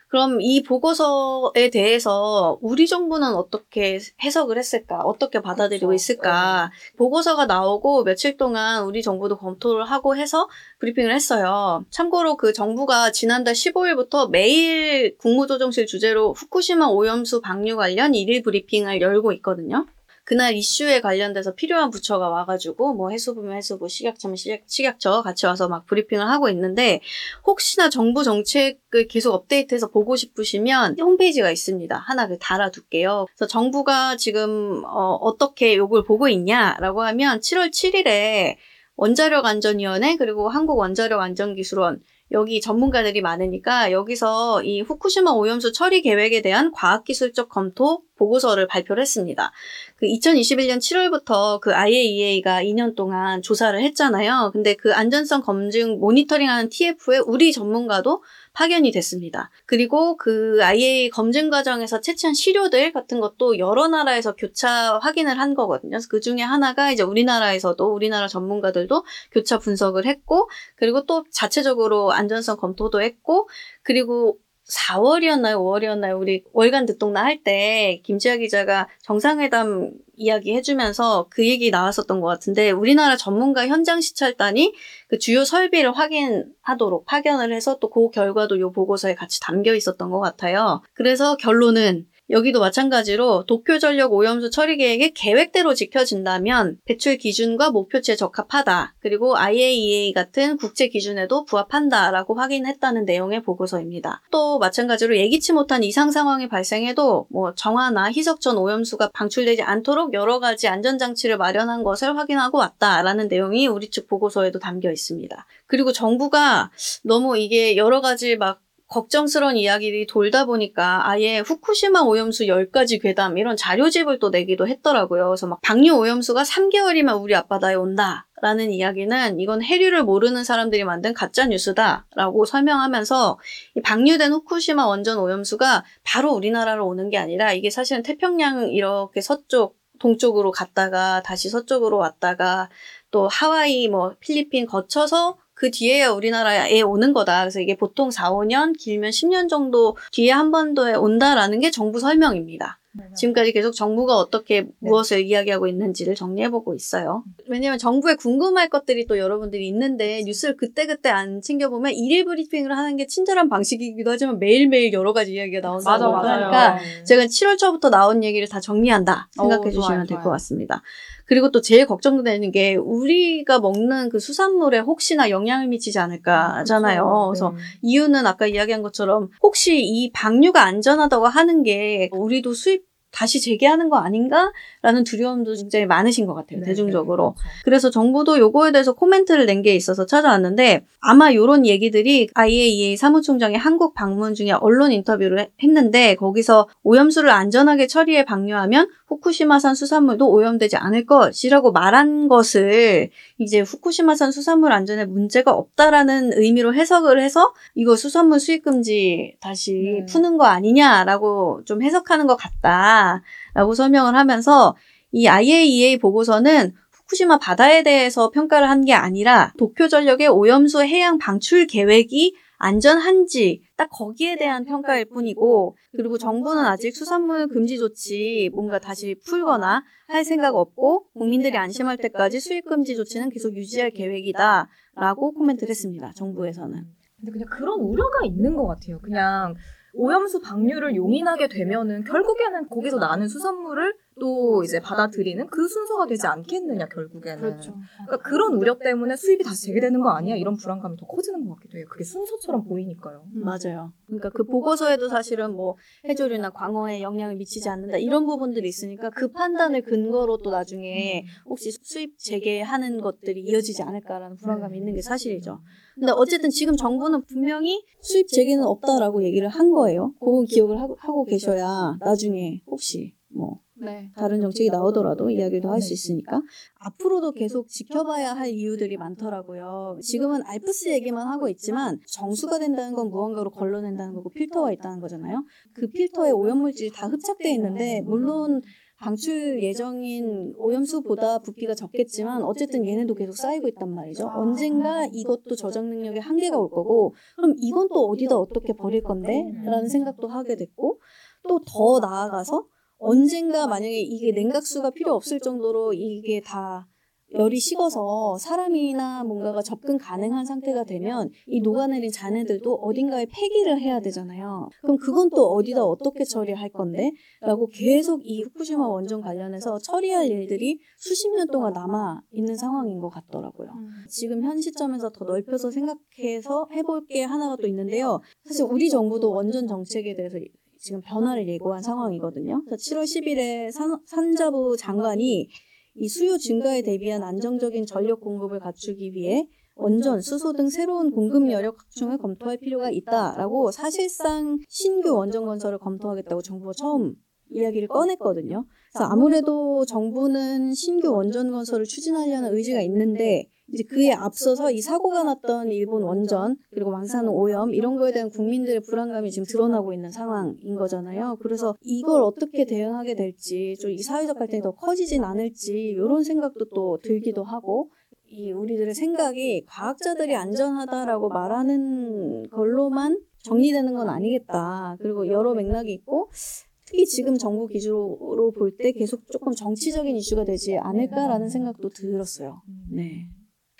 그럼 이 보고서에 대해서 우리 정부는 어떻게 해석을 했을까? 어떻게 받아들이고 그렇죠. 있을까? 보고서가 나오고 며칠 동안 우리 정부도 검토를 하고 해서 브리핑을 했어요. 참고로 그 정부가 지난달 15일부터 매일 국무조정실 주재로 후쿠시마 오염수 방류 관련 일일 브리핑을 열고 있거든요. 그날 이슈에 관련돼서 필요한 부처가 와가지고 뭐 해수부면 해수부, 식약처면 식약, 식약처 같이 와서 막 브리핑을 하고 있는데 혹시나 정부 정책을 계속 업데이트해서 보고 싶으시면 홈페이지가 있습니다. 하나 그 달아둘게요. 그래서 정부가 지금 어, 떻게 요걸 보고 있냐라고 하면 7월 7일에 원자력 안전위원회 그리고 한국 원자력 안전기술원 여기 전문가들이 많으니까 여기서 이 후쿠시마 오염수 처리 계획에 대한 과학기술적 검토 보고서를 발표를 했습니다. 그 2021년 7월부터 그 IAEA가 2년 동안 조사를 했잖아요. 근데 그 안전성 검증 모니터링하는 TF에 우리 전문가도 파견이 됐습니다. 그리고 그 IAEA 검증 과정에서 채취한 시료들 같은 것도 여러 나라에서 교차 확인을 한 거거든요. 그래서 그 중에 하나가 이제 우리나라에서도 우리나라 전문가들도 교차 분석을 했고 그리고 또 자체적으로 안전성 검토도 했고 그리고 4월이었나요? 5월이었나요? 우리 월간 듣동나 할 때 김지아 기자가 정상회담 이야기 해주면서 그 얘기 나왔었던 것 같은데 우리나라 전문가 현장 시찰단이 그 주요 설비를 확인하도록 파견을 해서 또 그 결과도 요 보고서에 같이 담겨 있었던 것 같아요. 그래서 결론은 여기도 마찬가지로 도쿄전력 오염수 처리 계획이 계획대로 지켜진다면 배출 기준과 목표치에 적합하다. 그리고 IAEA 같은 국제 기준에도 부합한다라고 확인했다는 내용의 보고서입니다. 또 마찬가지로 예기치 못한 이상 상황이 발생해도 뭐 정화나 희석 전 오염수가 방출되지 않도록 여러 가지 안전장치를 마련한 것을 확인하고 왔다라는 내용이 우리 측 보고서에도 담겨 있습니다. 그리고 정부가 너무 이게 여러 가지 막 걱정스러운 이야기들이 돌다 보니까 아예 후쿠시마 오염수 10가지 괴담 이런 자료집을 또 내기도 했더라고요. 그래서 막 방류 오염수가 3개월이면 우리 앞바다에 온다. 라는 이야기는 이건 해류를 모르는 사람들이 만든 가짜 뉴스다라고 설명하면서 이 방류된 후쿠시마 원전 오염수가 바로 우리나라로 오는 게 아니라 이게 사실은 태평양 이렇게 서쪽 동쪽으로 갔다가 다시 서쪽으로 왔다가 또 하와이 뭐 필리핀 거쳐서 그 뒤에야 우리나라에 오는 거다. 그래서 이게 보통 4, 5년, 길면 10년 정도 뒤에 한번 더에 온다라는 게 정부 설명입니다. 지금까지 계속 정부가 어떻게 무엇을 이야기하고 있는지를 정리해보고 있어요. 왜냐면 정부에 궁금할 것들이 또 여러분들이 있는데 뉴스를 그때그때 안 챙겨보면 일일 브리핑을 하는 게 친절한 방식이기도 하지만 매일매일 여러 가지 이야기가 나온다고. 하니까 제가 7월 초부터 나온 얘기를 다 정리한다 생각해 오, 주시면 될 것. 같습니다. 그리고 또 제일 걱정되는 게 우리가 먹는 그 수산물에 혹시나 영향을 미치지 않을까 하잖아요. 그래서 이유는 아까 이야기한 것처럼 혹시 이 방류가 안전하다고 하는 게 우리도 수입 다시 재개하는 거 아닌가라는 두려움도 굉장히 많으신 것 같아요. 대중적으로. 그래서 정부도 요거에 대해서 코멘트를 낸 게 있어서 찾아왔는데 아마 요런 얘기들이 IAEA 사무총장이 한국 방문 중에 언론 인터뷰를 해- 했는데 거기서 오염수를 안전하게 처리해 방류하면 후쿠시마산 수산물도 오염되지 않을 것이라고 말한 것을 이제 후쿠시마산 수산물 안전에 문제가 없다라는 의미로 해석을 해서 이거 수산물 수입 금지 다시 네. 푸는 거 아니냐라고 좀 해석하는 것 같다라고 설명을 하면서 이 IAEA 보고서는 후쿠시마 바다에 대해서 평가를 한 게 아니라 도쿄 전력의 오염수 해양 방출 계획이 안전한지 딱 거기에 대한 평가일 뿐이고 그리고 정부는 아직 수산물 금지 조치 뭔가 다시 풀거나 할 생각 없고 국민들이 안심할 때까지 수입 금지 조치는 계속 유지할 계획이다라고 코멘트를 했습니다. 정부에서는. 근데 그냥 그런 우려가 있는 것 같아요. 그냥 오염수 방류를 용인하게 되면은 결국에는 거기서 나는 수산물을 또 이제 받아들이는 그 순서가 되지 않겠느냐 결국에는. 그렇죠. 그러니까 그런 우려 때문에 수입이 다시 재개되는 거 아니야? 이런 불안감이 더 커지는 것 같기도 해요. 그게 순서처럼 보이니까요. 음. 맞아요. 그러니까 그 보고서에도 사실은 뭐 해조류나 광어에 영향을 미치지 않는다 이런 부분들이 있으니까 그 판단을 근거로 또 나중에 혹시 수입 재개하는 것들이 이어지지 않을까라는 불안감이 있는 게 사실이죠. 근데 어쨌든 지금 정부는 분명히 수입 재개는 없다라고 얘기를 한 거예요. 그건 기억을 하고, 하고 계셔야 나중에 혹시 뭐 네. 다른 정책이 나오더라도 이야기도 할수 있으니까 앞으로도 계속 지켜봐야 할 이유들이 많더라고요. 지금은 알프스 얘기만 하고 있지만 정수가 된다는 건 무언가로 걸러낸다는 거고 필터가 있다는 거잖아요. 그 필터에 오염물질이 다 흡착돼 있는데 물론 방출 예정인 오염수보다 부피가 적겠지만 어쨌든 얘네도 계속 쌓이고 있단 말이죠. 언젠가 이것도 저장 능력에 한계가 올 거고 그럼 이건 또 어디다 어떻게 버릴 건데? 라는 생각도 하게 됐고 또 더 나아가서 언젠가 만약에 이게 냉각수가 필요 없을 정도로 이게 다 열이 식어서 사람이나 뭔가가 접근 가능한 상태가 되면 이 녹아내린 잔해들도 어딘가에 폐기를 해야 되잖아요. 그럼 그건 또 어디다 어떻게 처리할 건데? 라고 계속 이 후쿠시마 원전 관련해서 처리할 일들이 수십 년 동안 남아 있는 상황인 것 같더라고요. 음. 지금 현 시점에서 더 넓혀서 생각해서 해볼 게 하나가 또 있는데요. 사실 우리 정부도 원전 정책에 대해서 지금 변화를 예고한 상황이거든요. 그래서 7월 10일에 산, 산자부 장관이 이 수요 증가에 대비한 안정적인 전력 공급을 갖추기 위해 원전, 수소 등 새로운 공급 여력 확충을 검토할 필요가 있다라고 사실상 신규 원전 건설을 검토하겠다고 정부가 처음 이야기를 꺼냈거든요. 그래서 아무래도 정부는 신규 원전 건설을 추진하려는 의지가 있는데 이제 그에 앞서서 이 사고가 났던 일본 원전 그리고 망산 오염 이런 거에 대한 국민들의 불안감이 지금 드러나고 있는 상황인 거잖아요. 그래서 이걸 어떻게 대응하게 될지 좀 이 사회적 갈등이 더 커지진 않을지 이런 생각도 또 들기도 하고 이 우리들의 생각이 과학자들이 안전하다라고 말하는 걸로만 정리되는 건 아니겠다. 그리고 여러 맥락이 있고 특히 지금 정부 기준으로 볼 때 계속 조금 정치적인 이슈가 되지 않을까라는 생각도 들었어요. 네.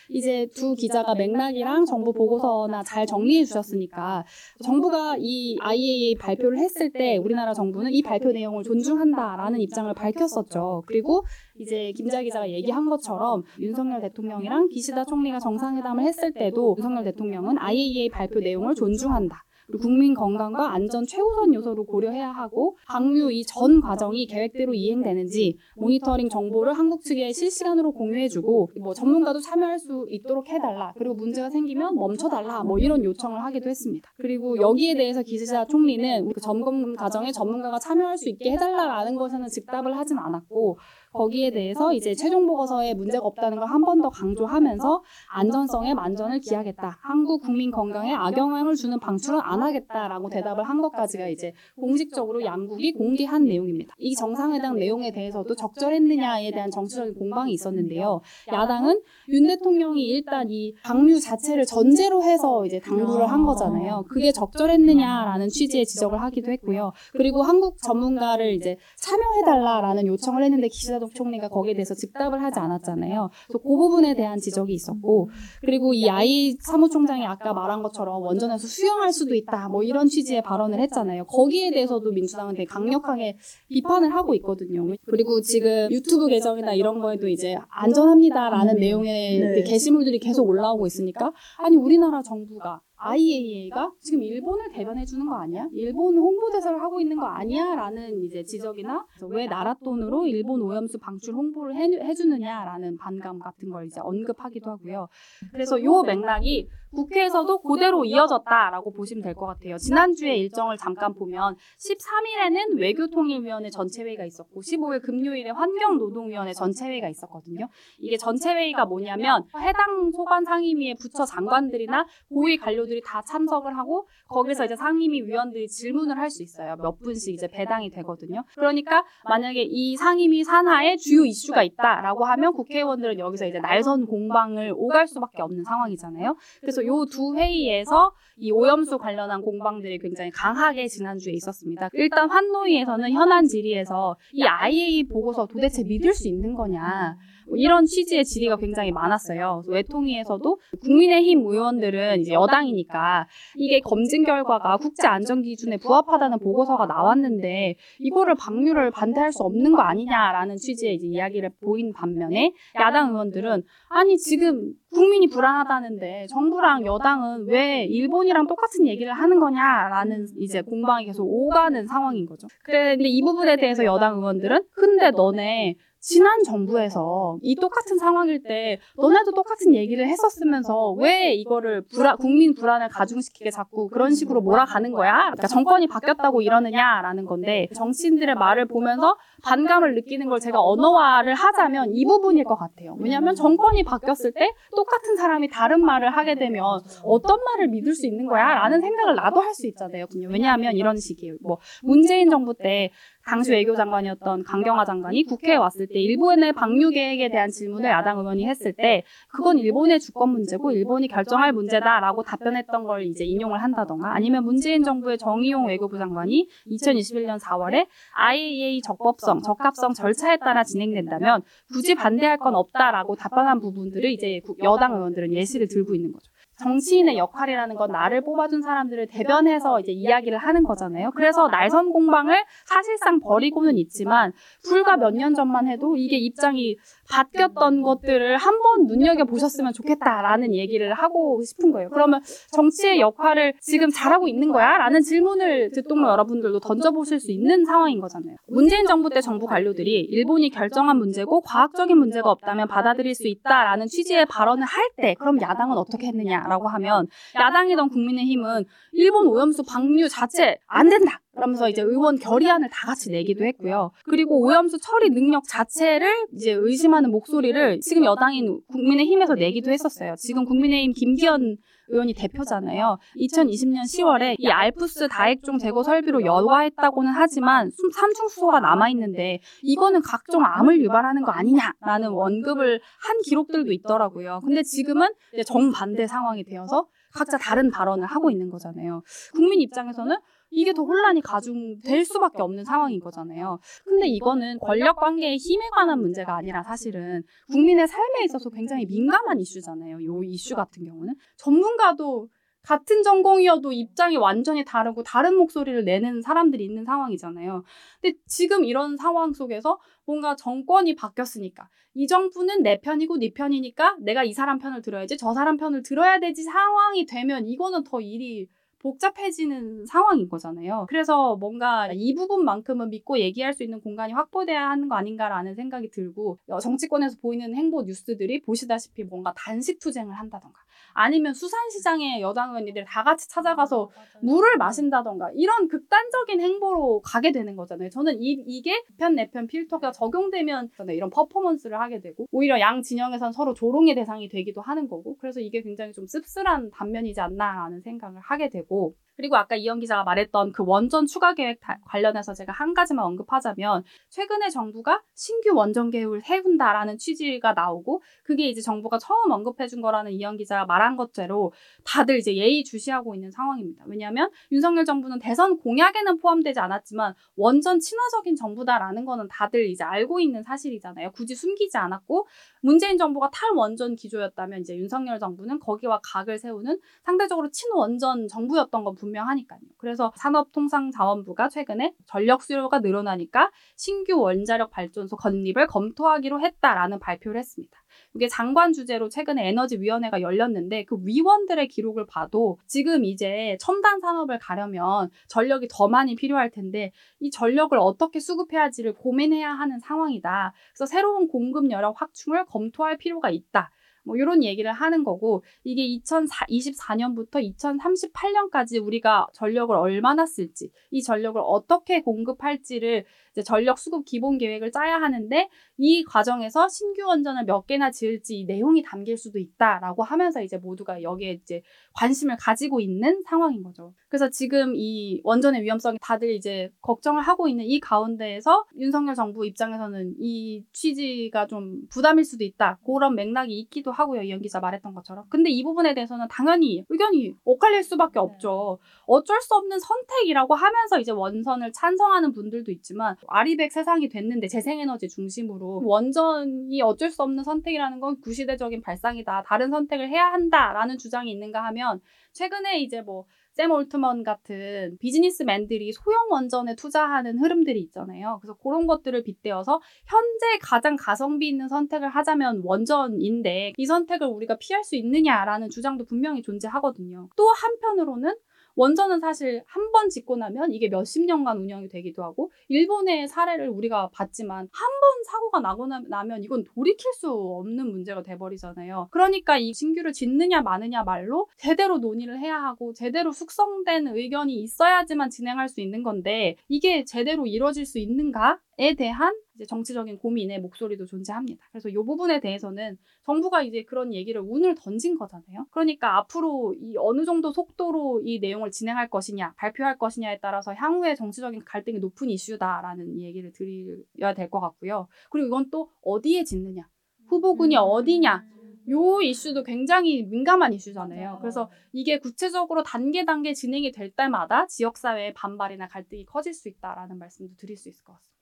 이제 두 기자가 맥락이랑 정부 보고서나 잘 정리해 주셨으니까 정부가 이 IAEA 발표를 했을 때 우리나라 정부는 이 발표 내용을 존중한다라는 입장을 밝혔었죠. 그리고 이제 김자 기자가 얘기한 것처럼 윤석열 대통령이랑 기시다 총리가 정상회담을 했을 때도 윤석열 대통령은 IAEA 발표 내용을 존중한다. 그리고 국민 건강과 안전 최우선 요소로 고려해야 하고 방류 이 전 과정이 계획대로 이행되는지 모니터링 정보를 한국 측에 실시간으로 공유해주고 뭐 전문가도 참여할 수 있도록 해달라 그리고 문제가 생기면 멈춰달라 뭐 이런 요청을 하기도 했습니다. 그리고 여기에 대해서 기시다 총리는 그 점검 과정에 전문가가 참여할 수 있게 해달라라는 것에는 즉답을 하진 않았고 거기에 대해서 이제 최종 보고서에 문제가 없다는 걸 한 번 더 강조하면서 안전성에 만전을 기하겠다. 한국 국민 건강에 악영향을 주는 방출은 안 하겠다라고 대답을 한 것까지가 이제 공식적으로 양국이 공개한 내용입니다. 이 정상회담 내용에 대해서도 적절했느냐에 대한 정치적인 공방이 있었는데요. 야당은 윤 대통령이 일단 이 방류 자체를 전제로 해서 이제 당부를 한 거잖아요. 그게 적절했느냐라는 취지의 지적을 하기도 했고요. 그리고 한국 전문가를 이제 참여해달라라는 요청을 했는데 기 시다 총리가 거기에 대해서 즉답을 하지 않았잖아요. 그래서 그 부분에 대한 지적이 있었고, 그리고 이 아이 사무총장이 아까 말한 것처럼 원전에서 수영할 수도 있다, 뭐 이런 취지의 발언을 했잖아요. 거기에 대해서도 민주당은 되게 강력하게 비판을 하고 있거든요. 그리고 지금 유튜브 계정이나 이런 거에도 이제 안전합니다라는 내용의 네. 게시물들이 계속 올라오고 있으니까, 아니, 우리나라 정부가 IAEA가 지금 일본을 대변해 주는 거 아니야? 일본 홍보대사를 하고 있는 거 아니야? 라는 이제 지적이나 왜 나라 돈으로 일본 오염수 방출 홍보를 해, 해주느냐라는 반감 같은 걸 이제 언급하기도 하고요. 그래서 요 맥락이 국회에서도 그대로 이어졌다라고 보시면 될 것 같아요. 지난주에 일정을 잠깐 보면 13일에는 외교통일위원회 전체회의가 있었고 15일 금요일에 환경노동위원회 전체회의가 있었거든요. 이게 전체회의가 뭐냐면 해당 소관 상임위의 부처 장관들이나 고위 관료들이 다 참석을 하고 거기서 이제 상임위 위원들이 질문을 할 수 있어요. 몇 분씩 이제 배당이 되거든요. 그러니까 만약에 이 상임위 산하에 주요 이슈가 있다라고 하면 국회의원들은 여기서 이제 날선 공방을 오갈 수밖에 없는 상황이잖아요. 그래서 요 두 회의에서 이 오염수 관련한 공방들이 굉장히 강하게 지난주에 있었습니다. 일단 환노위에서는 현안 질의에서 이 IAEA 보고서 도대체 믿을 수 있는 거냐. 뭐 이런 취지의 질의가 굉장히 많았어요. 외통위에서도 국민의힘 의원들은 이제 여당이니까 이게 검증 결과가 국제 안전 기준에 부합하다는 보고서가 나왔는데 이거를 방류를 반대할 수 없는 거 아니냐라는 취지의 이제 이야기를 보인 반면에 야당 의원들은 아니 지금 국민이 불안하다는데 정부랑 여당은 왜 일본이랑 똑같은 얘기를 하는 거냐라는 이제 공방이 계속 오가는 상황인 거죠. 그래 근데 이 부분에 대해서 여당 의원들은 근데 너네 지난 정부에서 이 똑같은 상황일 때 너네도 똑같은 얘기를 했었으면서 왜 이거를 불안, 국민 불안을 가중시키게 자꾸 그런 식으로 몰아가는 거야? 그러니까 정권이 바뀌었다고 이러느냐라는 건데 정치인들의 말을 보면서 반감을 느끼는 걸 제가 언어화를 하자면 이 부분일 것 같아요. 왜냐하면 정권이 바뀌었을 때 똑같은 사람이 다른 말을 하게 되면 어떤 말을 믿을 수 있는 거야? 라는 생각을 나도 할 수 있잖아요. 왜냐하면 이런 식이에요. 뭐 문재인 정부 때 당시 외교장관이었던 강경화 장관이 국회에 왔을 때 일본의 방류 계획에 대한 질문을 야당 의원이 했을 때 그건 일본의 주권 문제고 일본이 결정할 문제다라고 답변했던 걸 이제 인용을 한다던가 아니면 문재인 정부의 정의용 외교부 장관이 2021년 4월에 IAEA 적법성, 적합성 절차에 따라 진행된다면 굳이 반대할 건 없다라고 답변한 부분들을 이제 여당 의원들은 예시를 들고 있는 거죠. 정치인의 역할이라는 건 나를 뽑아준 사람들을 대변해서 이제 이야기를 하는 거잖아요. 그래서 날선 공방을 사실상 버리고는 있지만 불과 몇 년 전만 해도 이게 입장이 바뀌었던 것들을 한번 눈여겨 보셨으면 좋겠다라는 얘기를 하고 싶은 거예요. 그러면 정치의 역할을 지금 잘하고 있는 거야? 라는 질문을 듣동로 여러분들도 던져보실 수 있는 상황인 거잖아요. 문재인 정부 때 정부 관료들이 일본이 결정한 문제고 과학적인 문제가 없다면 받아들일 수 있다라는 취지의 발언을 할 때 그럼 야당은 어떻게 했느냐라고 하면 야당이던 국민의힘은 일본 오염수 방류 자체 안 된다. 그러면서 이제 의원 결의안을 다 같이 내기도 했고요. 그리고 오염수 처리 능력 자체를 이제 의심하는 목소리를 지금 여당인 국민의힘에서 내기도 했었어요. 지금 국민의힘 김기현 의원이 대표잖아요. 2020년 10월에 이 알프스 다액종 제거 설비로 여과했다고는 하지만 삼중수소가 남아있는데 이거는 각종 암을 유발하는 거 아니냐라는 원급을 한 기록들도 있더라고요. 근데 지금은 정반대 상황이 되어서 각자 다른 발언을 하고 있는 거잖아요. 국민 입장에서는 이게 더 혼란이 가중될 수밖에 없는 상황인 거잖아요. 근데 이거는 권력 관계의 힘에 관한 문제가 아니라 사실은 국민의 삶에 있어서 굉장히 민감한 이슈잖아요. 요 이슈 같은 경우는 전문가도 같은 전공이어도 입장이 완전히 다르고 다른 목소리를 내는 사람들이 있는 상황이잖아요. 근데 지금 이런 상황 속에서 뭔가 정권이 바뀌었으니까 이 정부는 내 편이고 네 편이니까 내가 이 사람 편을 들어야지 저 사람 편을 들어야 되지 상황이 되면 이거는 더 일이 복잡해지는 상황인 거잖아요. 그래서 뭔가 이 부분만큼은 믿고 얘기할 수 있는 공간이 확보돼야 하는 거 아닌가라는 생각이 들고 어, 정치권에서 보이는 행보 뉴스들이 보시다시피 뭔가 단식 투쟁을 한다던가 아니면 수산시장에 여당 의원님들 다 같이 찾아가서 물을 마신다던가 이런 극단적인 행보로 가게 되는 거잖아요. 저는 이, 이게 편 내편 필터가 적용되면 이런 퍼포먼스를 하게 되고 오히려 양 진영에선 서로 조롱의 대상이 되기도 하는 거고 그래서 이게 굉장히 좀 씁쓸한 단면이지 않나라는 생각을 하게 되고 그리고 아까 이현 기자가 말했던 그 원전 추가 계획 관련해서 제가 한 가지만 언급하자면 최근에 정부가 신규 원전 계획을 세운다라는 취지가 나오고 그게 이제 정부가 처음 언급해 준 거라는 이현 기자가 말한 것대로 다들 이제 예의 주시하고 있는 상황입니다. 왜냐하면 윤석열 정부는 대선 공약에는 포함되지 않았지만 원전 친화적인 정부다라는 거는 다들 이제 알고 있는 사실이잖아요. 굳이 숨기지 않았고 문재인 정부가 탈원전 기조였다면 이제 윤석열 정부는 거기와 각을 세우는 상대적으로 친원전 정부였던 건 분명 분명하니까요. 그래서 산업통상자원부가 최근에 전력 수요가 늘어나니까 신규 원자력 발전소 건립을 검토하기로 했다라는 발표를 했습니다. 이게 장관 주제로 최근에 에너지위원회가 열렸는데 그 위원들의 기록을 봐도 지금 이제 첨단 산업을 가려면 전력이 더 많이 필요할 텐데 이 전력을 어떻게 수급해야지를 고민해야 하는 상황이다. 그래서 새로운 공급 여력 확충을 검토할 필요가 있다. 뭐 이런 얘기를 하는 거고 이게 2024년부터 2038년까지 우리가 전력을 얼마나 쓸지 이 전력을 어떻게 공급할지를 이제 전력 수급 기본 계획을 짜야 하는데 이 과정에서 신규 원전을 몇 개나 지을지 내용이 담길 수도 있다라고 하면서 이제 모두가 여기에 이제 관심을 가지고 있는 상황인 거죠. 그래서 지금 이 원전의 위험성이 다들 이제 걱정을 하고 있는 이 가운데에서 윤석열 정부 입장에서는 이 취지가 좀 부담일 수도 있다. 그런 맥락이 있기도 하고요. 이현 기자 말했던 것처럼. 근데 이 부분에 대해서는 당연히 의견이 엇갈릴 수밖에 없죠. 어쩔 수 없는 선택이라고 하면서 이제 원전을 찬성하는 분들도 있지만 아리백 세상이 됐는데 재생에너지 중심으로 원전이 어쩔 수 없는 선택이라는 건 구시대적인 발상이다. 다른 선택을 해야 한다라는 주장이 있는가 하면 최근에 이제 뭐샘 올트먼 같은 비즈니스맨들이 소형 원전에 투자하는 흐름들이 있잖아요. 그래서 그런 것들을 빗대어서 현재 가장 가성비 있는 선택을 하자면 원전인데 이 선택을 우리가 피할 수 있느냐라는 주장도 분명히 존재하거든요. 또 한편으로는 원전은 사실 한 번 짓고 나면 이게 몇십 년간 운영이 되기도 하고 일본의 사례를 우리가 봤지만 한 번 사고가 나고 나면 이건 돌이킬 수 없는 문제가 돼버리잖아요. 그러니까 이 신규를 짓느냐 마느냐 말로 제대로 논의를 해야 하고 제대로 숙성된 의견이 있어야지만 진행할 수 있는 건데 이게 제대로 이루어질 수 있는가 에 대한 이제 정치적인 고민의 목소리도 존재합니다. 그래서 이 부분에 대해서는 정부가 이제 그런 얘기를 운을 던진 거잖아요. 그러니까 앞으로 이 어느 정도 속도로 이 내용을 진행할 것이냐, 발표할 것이냐에 따라서 향후에 정치적인 갈등이 높은 이슈다라는 얘기를 드려야 될 것 같고요. 그리고 이건 또 어디에 짓느냐, 후보군이 어디냐, 요 이슈도 굉장히 민감한 이슈잖아요. 그래서 이게 구체적으로 단계 단계 진행이 될 때마다 지역사회의 반발이나 갈등이 커질 수 있다라는 말씀도 드릴 수 있을 것 같습니다.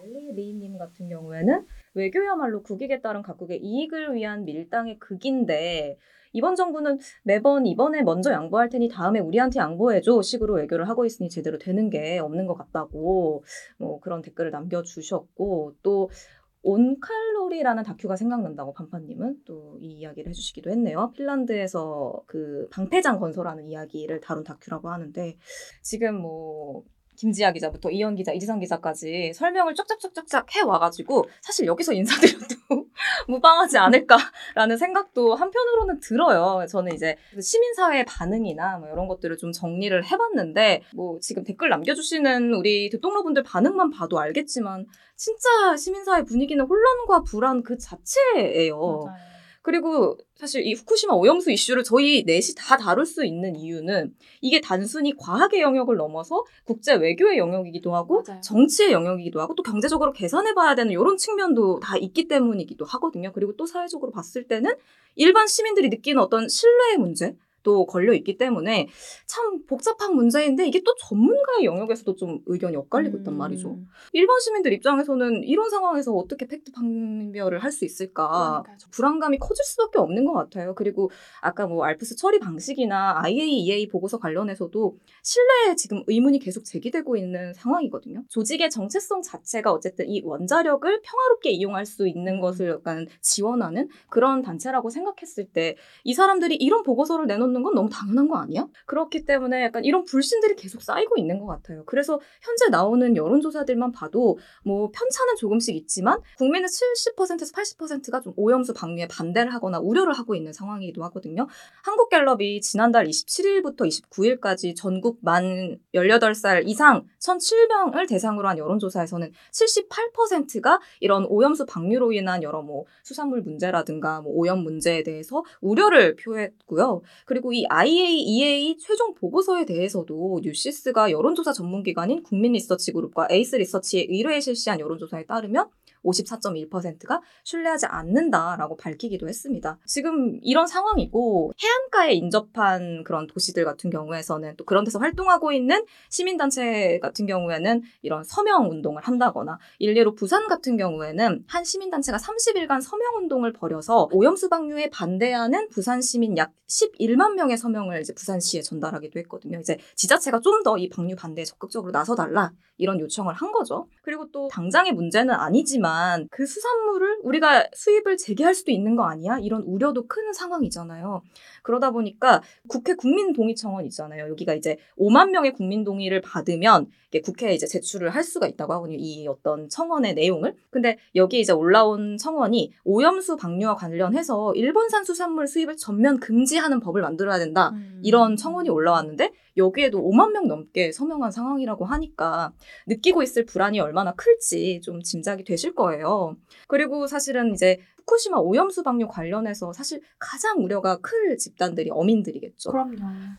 알리 리님 같은 경우에는 외교야말로 국익에 따른 각국의 이익을 위한 밀당의 극인데 이번 정부는 매번 이번에 먼저 양보할 테니 다음에 우리한테 양보해줘 식으로 외교를 하고 있으니 제대로 되는 게 없는 것 같다고 뭐 그런 댓글을 남겨주셨고 또 온칼로리라는 다큐가 생각난다고 반파님은 또 이 이야기를 해주시기도 했네요. 핀란드에서 그 방패장 건설하는 이야기를 다룬 다큐라고 하는데 지금 뭐 김지아 기자부터 이현 기자, 이지상 기자까지 설명을 쫙쫙쫙쫙쫙 해 와가지고 사실 여기서 인사드려도 무방하지 않을까라는 생각도 한편으로는 들어요. 저는 이제 시민사회의 반응이나 뭐 이런 것들을 좀 정리를 해봤는데 뭐 지금 댓글 남겨주시는 우리 듣동러분들 반응만 봐도 알겠지만 진짜 시민사회 분위기는 혼란과 불안 그 자체예요. 맞아요. 그리고 사실 이 후쿠시마 오염수 이슈를 저희 넷이 다 다룰 수 있는 이유는 이게 단순히 과학의 영역을 넘어서 국제 외교의 영역이기도 하고 맞아요. 정치의 영역이기도 하고 또 경제적으로 계산해 봐야 되는 이런 측면도 다 있기 때문이기도 하거든요. 그리고 또 사회적으로 봤을 때는 일반 시민들이 느끼는 어떤 신뢰의 문제 또 걸려 있기 때문에 참 복잡한 문제인데 이게 또 전문가의 영역에서도 좀 의견이 엇갈리고 있단 말이죠. 음. 일반 시민들 입장에서는 이런 상황에서 어떻게 팩트 판별을 할 수 있을까 그러니까요. 불안감이 커질 수밖에 없는 것 같아요. 그리고 아까 뭐 알프스 처리 방식이나 IAEA 보고서 관련해서도 신뢰에 지금 의문이 계속 제기되고 있는 상황이거든요. 조직의 정체성 자체가 어쨌든 이 원자력을 평화롭게 이용할 수 있는 것을 약간 지원하는 그런 단체라고 생각했을 때 이 사람들이 이런 보고서를 내놓는 건 너무 당연한 거 아니야? 그렇기 때문에 약간 이런 불신들이 계속 쌓이고 있는 것 같아요. 그래서 현재 나오는 여론조사들만 봐도 뭐 편차는 조금씩 있지만 국민의 70%에서 80%가 좀 오염수 방류에 반대를 하거나 우려를 하고 있는 상황이기도 하거든요. 한국갤럽이 지난달 27일부터 29일까지 전국 만 18살 이상 1,007명을 대상으로 한 여론조사에서는 78%가 이런 오염수 방류로 인한 여러 뭐 수산물 문제라든가 뭐 오염 문제에 대해서 우려를 표했고요. 그리고 이 IAEA 최종 보고서에 대해서도 뉴시스가 여론조사 전문기관인 국민리서치그룹과 에이스 리서치의 의뢰에 실시한 여론조사에 따르면 54.1%가 신뢰하지 않는다라고 밝히기도 했습니다. 지금 이런 상황이고 해안가에 인접한 그런 도시들 같은 경우에서는 또 그런 데서 활동하고 있는 시민단체 같은 경우에는 이런 서명 운동을 한다거나 일례로 부산 같은 경우에는 한 시민단체가 30일간 서명 운동을 벌여서 오염수 방류에 반대하는 부산 시민 약 11만 명의 서명을 이제 부산시에 전달하기도 했거든요. 이제 지자체가 좀 더 이 방류 반대에 적극적으로 나서달라 이런 요청을 한 거죠. 그리고 또 당장의 문제는 아니지만 그 수산물을 우리가 수입을 재개할 수도 있는 거 아니야? 이런 우려도 큰 상황이잖아요. 그러다 보니까 국회 국민동의청원 있잖아요. 여기가 이제 5만 명의 국민동의를 받으면 국회에 이제 제출을 할 수가 있다고 하거든요. 이 어떤 청원의 내용을. 근데 여기에 이제 올라온 청원이 오염수 방류와 관련해서 일본산 수산물 수입을 전면 금지하는 법을 만들어야 된다. 음. 이런 청원이 올라왔는데 여기에도 5만 명 넘게 서명한 상황이라고 하니까 느끼고 있을 불안이 얼마나 클지 좀 짐작이 되실 거예요. 그리고 사실은 이제 후쿠시마 오염수 방류 관련해서 사실 가장 우려가 클 집단들이 어민들이겠죠. 그럼요.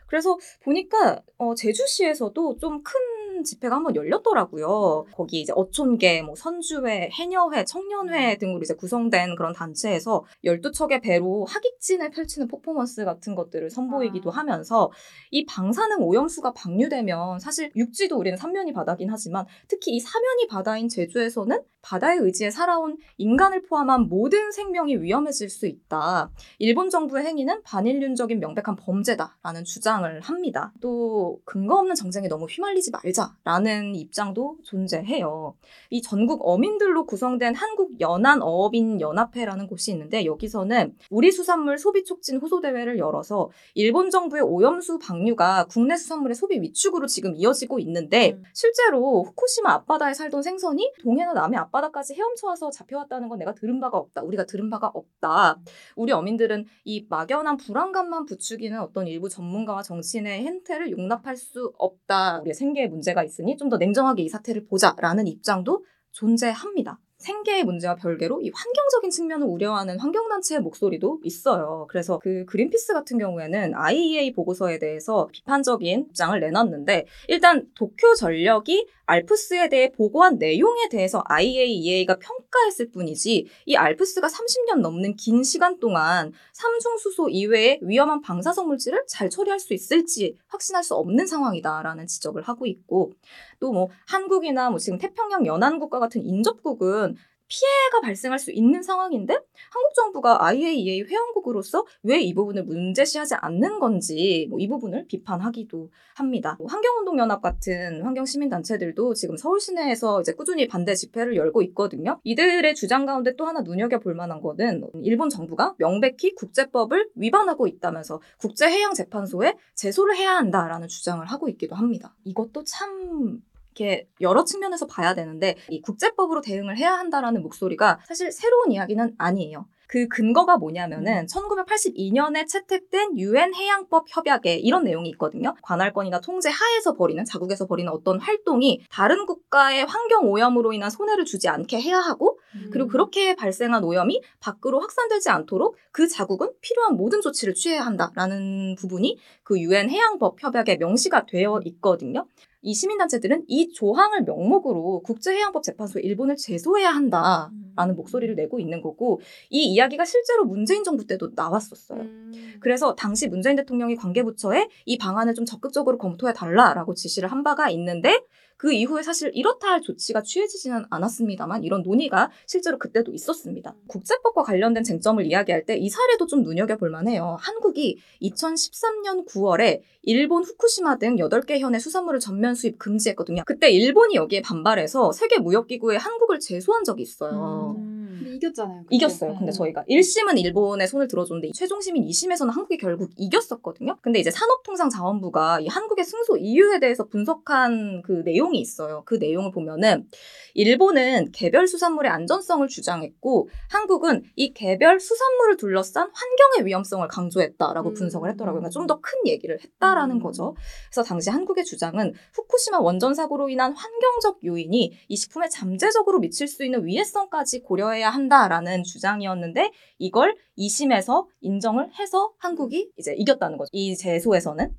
그래서 보니까 어, 제주시에서도 좀큰 큰 집회가 한번 열렸더라고요. 거기 이제 어촌계, 뭐 선주회, 해녀회, 청년회 등으로 이제 구성된 그런 단체에서 12척의 배로 하객진을 펼치는 퍼포먼스 같은 것들을 선보이기도 아. 하면서 이 방사능 오염수가 방류되면 사실 육지도 우리는 삼면이 바다긴 하지만 특히 이 사면이 바다인 제주에서는 바다의 의지에 살아온 인간을 포함한 모든 생명이 위험해질 수 있다. 일본 정부의 행위는 반인륜적인 명백한 범죄다라는 주장을 합니다. 또 근거 없는 정쟁에 너무 휘말리지 말자라는 입장도 존재해요. 이 전국 어민들로 구성된 한국 연안 어업인 연합회라는 곳이 있는데 여기서는 우리 수산물 소비 촉진 호소 대회를 열어서 일본 정부의 오염수 방류가 국내 수산물의 소비 위축으로 지금 이어지고 있는데 음. 실제로 후쿠시마 앞바다에 살던 생선이 동해나 남해 앞 바다까지 헤엄쳐 와서 잡혀왔다는 건 내가 들은 바가 없다. 우리가 들은 바가 없다. 우리 어민들은 이 막연한 불안감만 부추기는 어떤 일부 전문가와 정치인의 행태를 용납할 수 없다. 우리의 생계에 문제가 있으니 좀 더 냉정하게 이 사태를 보자라는 입장도 존재합니다. 생계의 문제와 별개로 이 환경적인 측면을 우려하는 환경단체의 목소리도 있어요. 그래서 그 그린피스 같은 경우에는 IEA 보고서에 대해서 비판적인 입장을 내놨는데 일단 도쿄 전력이 알프스에 대해 보고한 내용에 대해서 IAEA가 평가했을 뿐이지 이 알프스가 30년 넘는 긴 시간 동안 삼중수소 이외의 위험한 방사성 물질을 잘 처리할 수 있을지 확신할 수 없는 상황이다라는 지적을 하고 있고 또 뭐 한국이나 뭐 지금 태평양 연안국가 같은 인접국은 피해가 발생할 수 있는 상황인데 한국 정부가 IAEA 회원국으로서 왜 이 부분을 문제시하지 않는 건지 뭐 이 부분을 비판하기도 합니다. 뭐 환경운동연합 같은 환경시민단체들도 지금 서울 시내에서 이제 꾸준히 반대 집회를 열고 있거든요. 이들의 주장 가운데 또 하나 눈여겨볼 만한 거는 일본 정부가 명백히 국제법을 위반하고 있다면서 국제해양재판소에 제소를 해야 한다라는 주장을 하고 있기도 합니다. 이것도 참 이렇게 여러 측면에서 봐야 되는데 이 국제법으로 대응을 해야 한다라는 목소리가 사실 새로운 이야기는 아니에요. 그 근거가 뭐냐면은 1982년에 채택된 유엔 해양법 협약에 이런 내용이 있거든요. 관할권이나 통제 하에서 벌이는 자국에서 벌이는 어떤 활동이 다른 국가의 환경 오염으로 인한 손해를 주지 않게 해야 하고 그리고 그렇게 발생한 오염이 밖으로 확산되지 않도록 그 자국은 필요한 모든 조치를 취해야 한다라는 부분이 그 유엔 해양법 협약에 명시가 되어 있거든요. 이 시민단체들은 이 조항을 명목으로 국제해양법 재판소에 일본을 제소해야 한다라는 목소리를 내고 있는 거고 이 이야기가 실제로 문재인 정부 때도 나왔었어요. 음. 그래서 당시 문재인 대통령이 관계부처에 이 방안을 좀 적극적으로 검토해 달라라고 지시를 한 바가 있는데 그 이후에 사실 이렇다 할 조치가 취해지지는 않았습니다만 이런 논의가 실제로 그때도 있었습니다. 국제법과 관련된 쟁점을 이야기할 때 이 사례도 좀 눈여겨볼 만해요. 한국이 2013년 9월에 일본 후쿠시마 등 8개 현의 수산물을 전면 수입 금지했거든요. 그때 일본이 여기에 반발해서 세계무역기구에 한국을 제소한 적이 있어요. 음. 이겼잖아요. 그때. 이겼어요. 근데 음. 저희가 1심은 일본에 손을 들어줬는데 최종심인 2심에서는 한국이 결국 이겼었거든요. 근데 이제 산업통상자원부가 이 한국의 승소 이유에 대해서 분석한 그 내용 이 있어요. 그 내용을 보면은 일본은 개별 수산물의 안전성을 주장했고 한국은 이 개별 수산물을 둘러싼 환경의 위험성을 강조했다라고 음. 분석을 했더라고요. 그러니까 좀 더 큰 얘기를 했다라는 음. 거죠. 그래서 당시 한국의 주장은 후쿠시마 원전 사고로 인한 환경적 요인이 이 식품에 잠재적으로 미칠 수 있는 위해성까지 고려해야 한다라는 주장이었는데 이걸 2심에서 인정을 해서 한국이 이제 이겼다는 거죠. 이 제소에서는.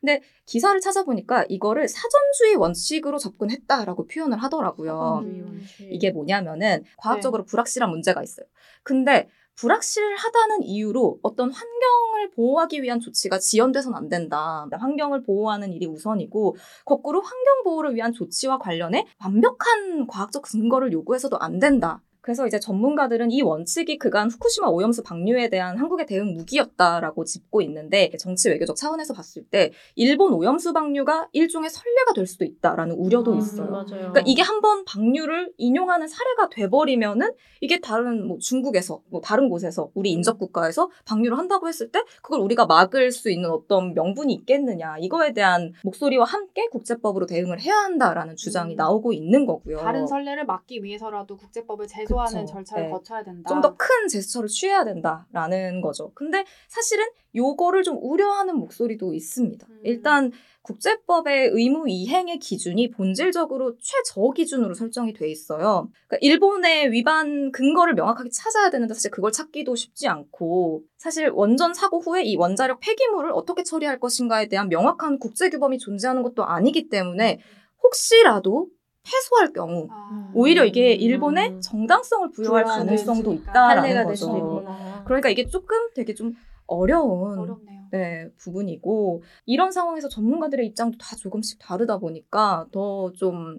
근데 기사를 찾아보니까 이거를 사전주의 원칙으로 접근했다라고 표현을 하더라고요. 음. 이게 뭐냐면은 과학적으로 불확실한 문제가 있어요. 근데 불확실하다는 이유로 어떤 환경을 보호하기 위한 조치가 지연돼서는 안 된다. 환경을 보호하는 일이 우선이고 거꾸로 환경 보호를 위한 조치와 관련해 완벽한 과학적 근거를 요구해서도 안 된다. 그래서 이제 전문가들은 이 원칙이 그간 후쿠시마 오염수 방류에 대한 한국의 대응 무기였다라고 짚고 있는데 정치 외교적 차원에서 봤을 때 일본 오염수 방류가 일종의 선례가 될 수도 있다라는 우려도 음, 있어요. 맞아요. 그러니까 이게 한번 방류를 인용하는 사례가 돼버리면은 이게 다른 뭐 중국에서 뭐 다른 곳에서 우리 인접 국가에서 방류를 한다고 했을 때 그걸 우리가 막을 수 있는 어떤 명분이 있겠느냐 이거에 대한 목소리와 함께 국제법으로 대응을 해야 한다라는 주장이 음. 나오고 있는 거고요. 다른 선례를 막기 위해서라도 국제법을 제소 하는 그쵸. 절차를 네. 거쳐야 된다. 좀 더 큰 제스처를 취해야 된다라는 거죠. 근데 사실은 요거를 좀 우려하는 목소리도 있습니다. 음. 일단 국제법의 의무 이행의 기준이 본질적으로 최저 기준으로 설정이 돼 있어요. 그러니까 일본의 위반 근거를 명확하게 찾아야 되는데 사실 그걸 찾기도 쉽지 않고 사실 원전 사고 후에 이 원자력 폐기물을 어떻게 처리할 것인가에 대한 명확한 국제 규범이 존재하는 것도 아니기 때문에 혹시라도 패소할 경우 아. 오히려 이게 음. 일본의 정당성을 부여할 가능성도. 있다라는 거죠. 그러니까 이게 조금 되게 좀 어려운 어렵네요. 네, 부분이고 이런 상황에서 전문가들의 입장도 다 조금씩 다르다 보니까 더좀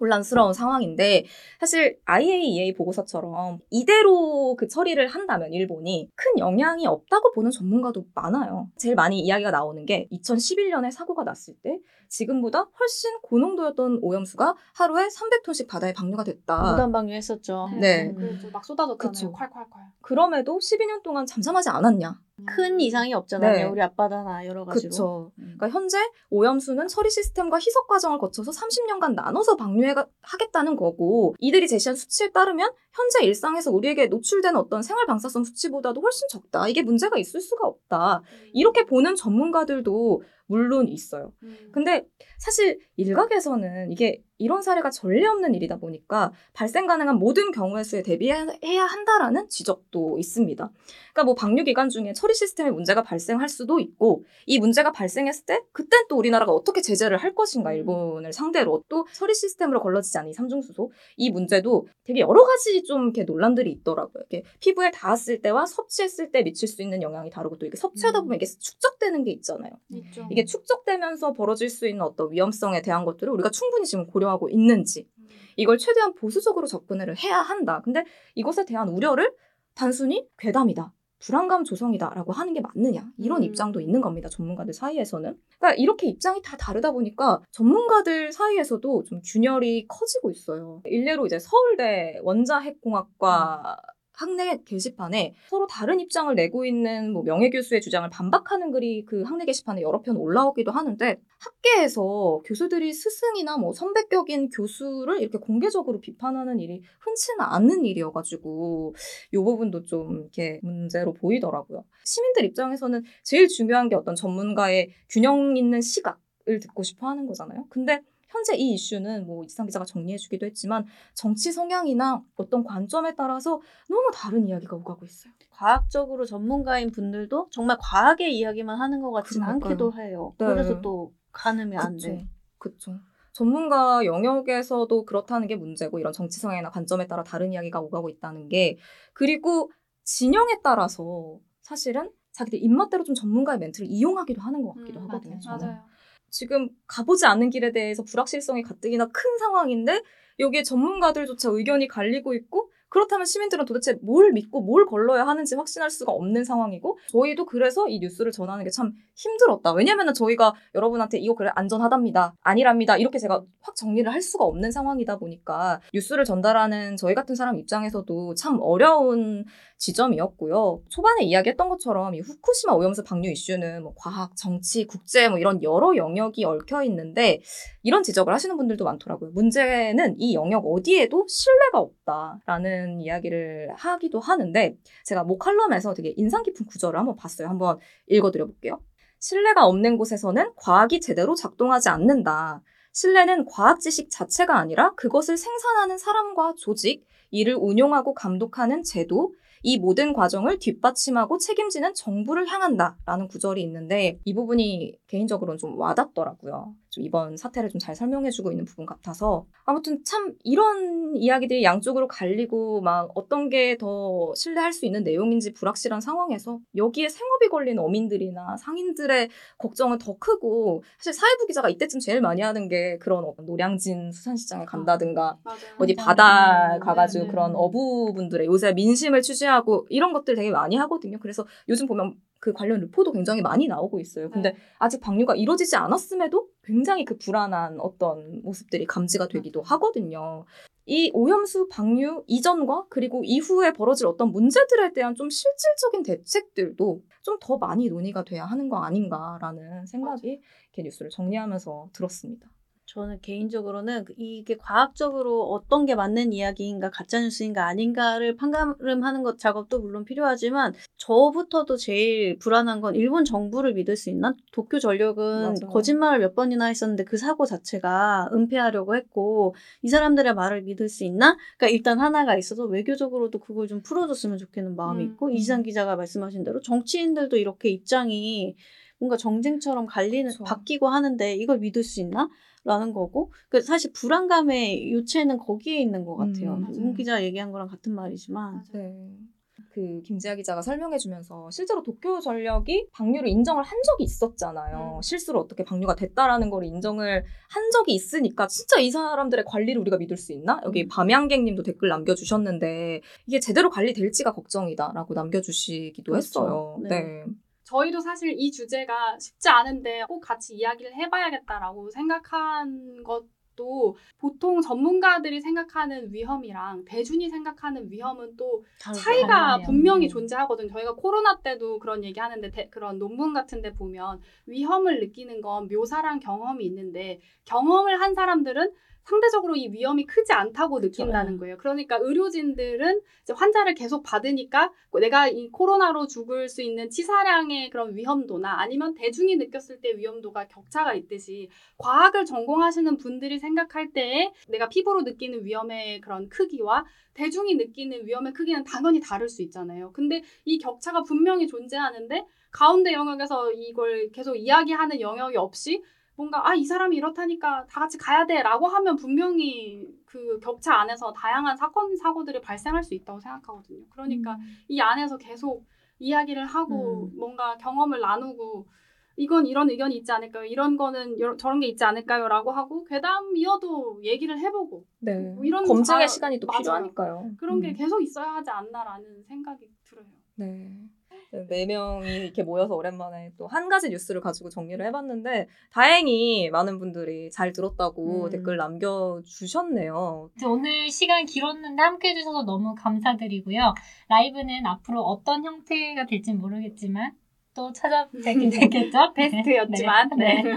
혼란스러운 상황인데 사실 IAEA 보고서처럼 이대로 그 처리를 한다면 일본이 큰 영향이 없다고 보는 전문가도 많아요. 제일 많이 이야기가 나오는 게 2011년에 사고가 났을 때 지금보다 훨씬 고농도였던 오염수가 하루에 300톤씩 바다에 방류가 됐다. 무단 방류했었죠. 네. 그막 쏟아졌잖아요. 그쵸. 콸콸콸. 그럼에도 12년 동안 잠잠하지 않았냐? 큰 이상이 없잖아요. 네. 우리 앞바다나 여러 가지로. 그쵸. 음. 그러니까 현재 오염수는 처리 시스템과 희석 과정을 거쳐서 30년간 나눠서 방류하겠다는 거고 이들이 제시한 수치에 따르면 현재 일상에서 우리에게 노출되는 어떤 생활 방사성 수치보다도 훨씬 적다. 이게 문제가 있을 수가 없다. 이렇게 보는 전문가들도 물론 있어요. 음. 근데 사실 일각에서는 이게 이런 사례가 전례 없는 일이다 보니까 발생 가능한 모든 경우의 수에 대비해야 한다라는 지적도 있습니다. 그러니까 뭐 방류 기간 중에 처리 시스템에 문제가 발생할 수도 있고 이 문제가 발생했을 때 그땐 또 우리나라가 어떻게 제재를 할 것인가 일본을 상대로 또 처리 시스템으로 걸러지지 않은 이 삼중수소 이 문제도 되게 여러 가지 좀 이렇게 논란들이 있더라고요. 이렇게 피부에 닿았을 때와 섭취했을 때 미칠 수 있는 영향이 다르고 또 이게 섭취하다 보면 이게 축적되는 게 있잖아요. 있죠. 이게 축적되면서 벌어질 수 있는 어떤 위험성에 대한 것들을 우리가 충분히 지금 고려하고 있는지 이걸 최대한 보수적으로 접근을 해야 한다. 근데 이것에 대한 우려를 단순히 괴담이다. 불안감 조성이다라고 하는 게 맞느냐? 이런 음. 입장도 있는 겁니다 전문가들 사이에서는. 그러니까 이렇게 입장이 다 다르다 보니까 전문가들 사이에서도 좀 균열이 커지고 있어요. 일례로 이제 서울대 원자핵공학과 학내 게시판에 서로 다른 입장을 내고 있는 뭐 명예 교수의 주장을 반박하는 글이 그 학내 게시판에 여러 편 올라오기도 하는데 학계에서 교수들이 스승이나 뭐 선배격인 교수를 이렇게 공개적으로 비판하는 일이 흔치는 않는 일이어가지고 이 부분도 좀 이렇게 문제로 보이더라고요. 시민들 입장에서는 제일 중요한 게 어떤 전문가의 균형 있는 시각 을 듣고 싶어 하는 거잖아요. 근데 현재 이 이슈는 뭐 이상 기자가 정리해주기도 했지만 정치 성향이나 어떤 관점에 따라서 너무 다른 이야기가 오가고 있어요. 과학적으로 전문가인 분들도 정말 과학의 이야기만 하는 것 그러니까요. 않기도 해요. 네. 그래서 또 가늠이 안 그쵸. 돼. 그쵸. 전문가 영역에서도 그렇다는 게 문제고 이런 정치 성향이나 관점에 따라 다른 이야기가 오가고 있다는 게 그리고 진영에 따라서 사실은 자기들 입맛대로 좀 전문가의 멘트를 이용하기도 하는 것 같기도 음, 하거든요. 저는. 맞아요. 지금 가보지 않는 길에 대해서 불확실성이 가뜩이나 큰 상황인데 여기에 전문가들조차 의견이 갈리고 있고 그렇다면 시민들은 도대체 뭘 믿고 뭘 걸러야 하는지 확신할 수가 없는 상황이고 저희도 그래서 이 뉴스를 전하는 게 참 힘들었다. 왜냐면은 저희가 여러분한테 이거 그래 안전하답니다. 아니랍니다. 이렇게 제가 확 정리를 할 수가 없는 상황이다 보니까 뉴스를 전달하는 저희 같은 사람 입장에서도 참 어려운 지점이었고요. 초반에 이야기했던 것처럼 이 후쿠시마 오염수 방류 이슈는 뭐 과학, 정치, 국제 뭐 이런 여러 영역이 얽혀 있는데 이런 지적을 하시는 분들도 많더라고요. 문제는 이 영역 어디에도 신뢰가 없다라는 이야기를 하기도 하는데 제가 모 칼럼에서 되게 인상 깊은 구절을 한번 봤어요. 한번 읽어드려 볼게요. 신뢰가 없는 곳에서는 과학이 제대로 작동하지 않는다. 신뢰는 과학 지식 자체가 아니라 그것을 생산하는 사람과 조직, 이를 운용하고 감독하는 제도, 이 모든 과정을 뒷받침하고 책임지는 정부를 향한다 라는 구절이 있는데 이 부분이 개인적으로는 좀 와닿더라고요. 좀 이번 사태를 좀 잘 설명해주고 있는 부분 같아서 아무튼 참 이런 이야기들이 양쪽으로 갈리고 막 어떤 게 더 신뢰할 수 있는 내용인지 불확실한 상황에서 여기에 생업이 걸린 어민들이나 상인들의 걱정은 더 크고 사실 사회부 기자가 이때쯤 제일 많이 하는 게 그런 어떤 노량진 수산시장에 간다든가 맞아요. 어디 맞아요. 바다 음, 가가지고 네, 네. 그런 어부분들의 요새 민심을 취재하고 이런 것들 되게 많이 하거든요. 그래서 요즘 보면 그 관련 르포도 굉장히 많이 나오고 있어요. 근데 네. 아직 방류가 이루어지지 않았음에도 굉장히 그 불안한 어떤 모습들이 감지가 되기도 하거든요. 이 오염수 방류 이전과 그리고 이후에 벌어질 어떤 문제들에 대한 좀 실질적인 대책들도 좀 더 많이 논의가 돼야 하는 거 아닌가라는 생각이 이렇게 뉴스를 정리하면서 들었습니다. 저는 개인적으로는 그 이게 과학적으로 어떤 게 맞는 이야기인가 가짜뉴스인가 아닌가를 판가름하는 것 작업도 물론 필요하지만 저부터도 제일 불안한 건 일본 정부를 믿을 수 있나? 도쿄 전력은 맞아요. 거짓말을 몇 번이나 했었는데 그 사고 자체가 은폐하려고 했고 이 사람들의 말을 믿을 수 있나? 그러니까 일단 하나가 있어서 외교적으로도 그걸 좀 풀어줬으면 좋겠는 마음이 음, 있고 음. 이지상 기자가 말씀하신 대로 정치인들도 이렇게 입장이 뭔가 정쟁처럼 갈리는 그쵸. 바뀌고 하는데 이걸 믿을 수 있나? 라는 거고 그 사실 불안감의 요체는 거기에 있는 것 같아요. 음, 기자 얘기한 거랑 같은 말이지만 네. 그 김지아 기자가 설명해주면서 실제로 도쿄 전력이 방류를 인정을 한 적이 있었잖아요. 음. 실수로 어떻게 방류가 됐다라는 걸 인정을 한 적이 있으니까 진짜 이 사람들의 관리를 우리가 믿을 수 있나? 여기 음. 밤양객님도 댓글 남겨주셨는데 이게 제대로 관리될지가 걱정이다라고 남겨주시기도 그렇죠. 했어요. 네. 네. 저희도 사실 이 주제가 쉽지 않은데 꼭 같이 이야기를 해봐야겠다라고 생각한 것도 보통 전문가들이 생각하는 위험이랑 대중이 생각하는 위험은 또 차이가. 분명히 음. 존재하거든요. 저희가 코로나 때도 그런 얘기 하는데 대- 그런 논문 같은 데 보면 위험을 느끼는 건 묘사랑 경험이 있는데 경험을 한 사람들은 상대적으로 이 위험이 크지 않다고 느낀다는 거예요. 그러니까 의료진들은 환자를 계속 받으니까 내가 이 코로나로 죽을 수 있는 치사량의 그런 위험도나 아니면 대중이 느꼈을 때 위험도가 격차가 있듯이 과학을 전공하시는 분들이 생각할 때에 내가 피부로 느끼는 위험의 그런 크기와 대중이 느끼는 위험의 크기는 당연히 다를 수 있잖아요. 근데 이 격차가 분명히 존재하는데 가운데 영역에서 이걸 계속 이야기하는 영역이 없이 뭔가 아 이 사람이 이렇다니까 다 같이 가야 돼라고 하면 분명히 그 격차 안에서 다양한 사건 사고들이 발생할 수 있다고 생각하거든요. 그러니까 이 안에서 계속 이야기를 하고 뭔가 경험을 나누고 이건 이런 의견이 있지 않을까요? 이런 거는 여- 저런 게 있지 않을까요?라고 하고 괴담 이어도 얘기를 해보고 네. 뭐 이런 검증의 자- 시간이 또 맞아요. 필요하니까요. 그런 게 음. 계속 있어야 하지 않나라는 생각이 들어요. 네. 네 명이 이렇게 모여서 오랜만에 또 한 가지 뉴스를 가지고 정리를 해봤는데 다행히 많은 분들이 잘 들었다고 음. 댓글 남겨주셨네요. 이제 오늘 시간 길었는데 함께 해주셔서 너무 감사드리고요. 라이브는 앞으로 어떤 형태가 될지 모르겠지만 또 찾아뵙게 되겠죠? 베스트였지만 네. 네.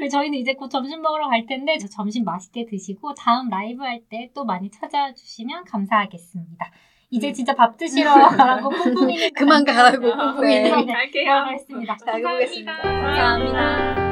네. 저희는 이제 곧 점심 먹으러 갈 텐데 저 점심 맛있게 드시고 다음 라이브 할 때 또 많이 찾아주시면 감사하겠습니다. 이제 음. 진짜 밥 드시러 가라고 뿡뿡이님 그만 가라고 뿡뿡이님. 네, 갈게요. 들어가겠습니다. 잘 감사합니다. 보겠습니다. 감사합니다.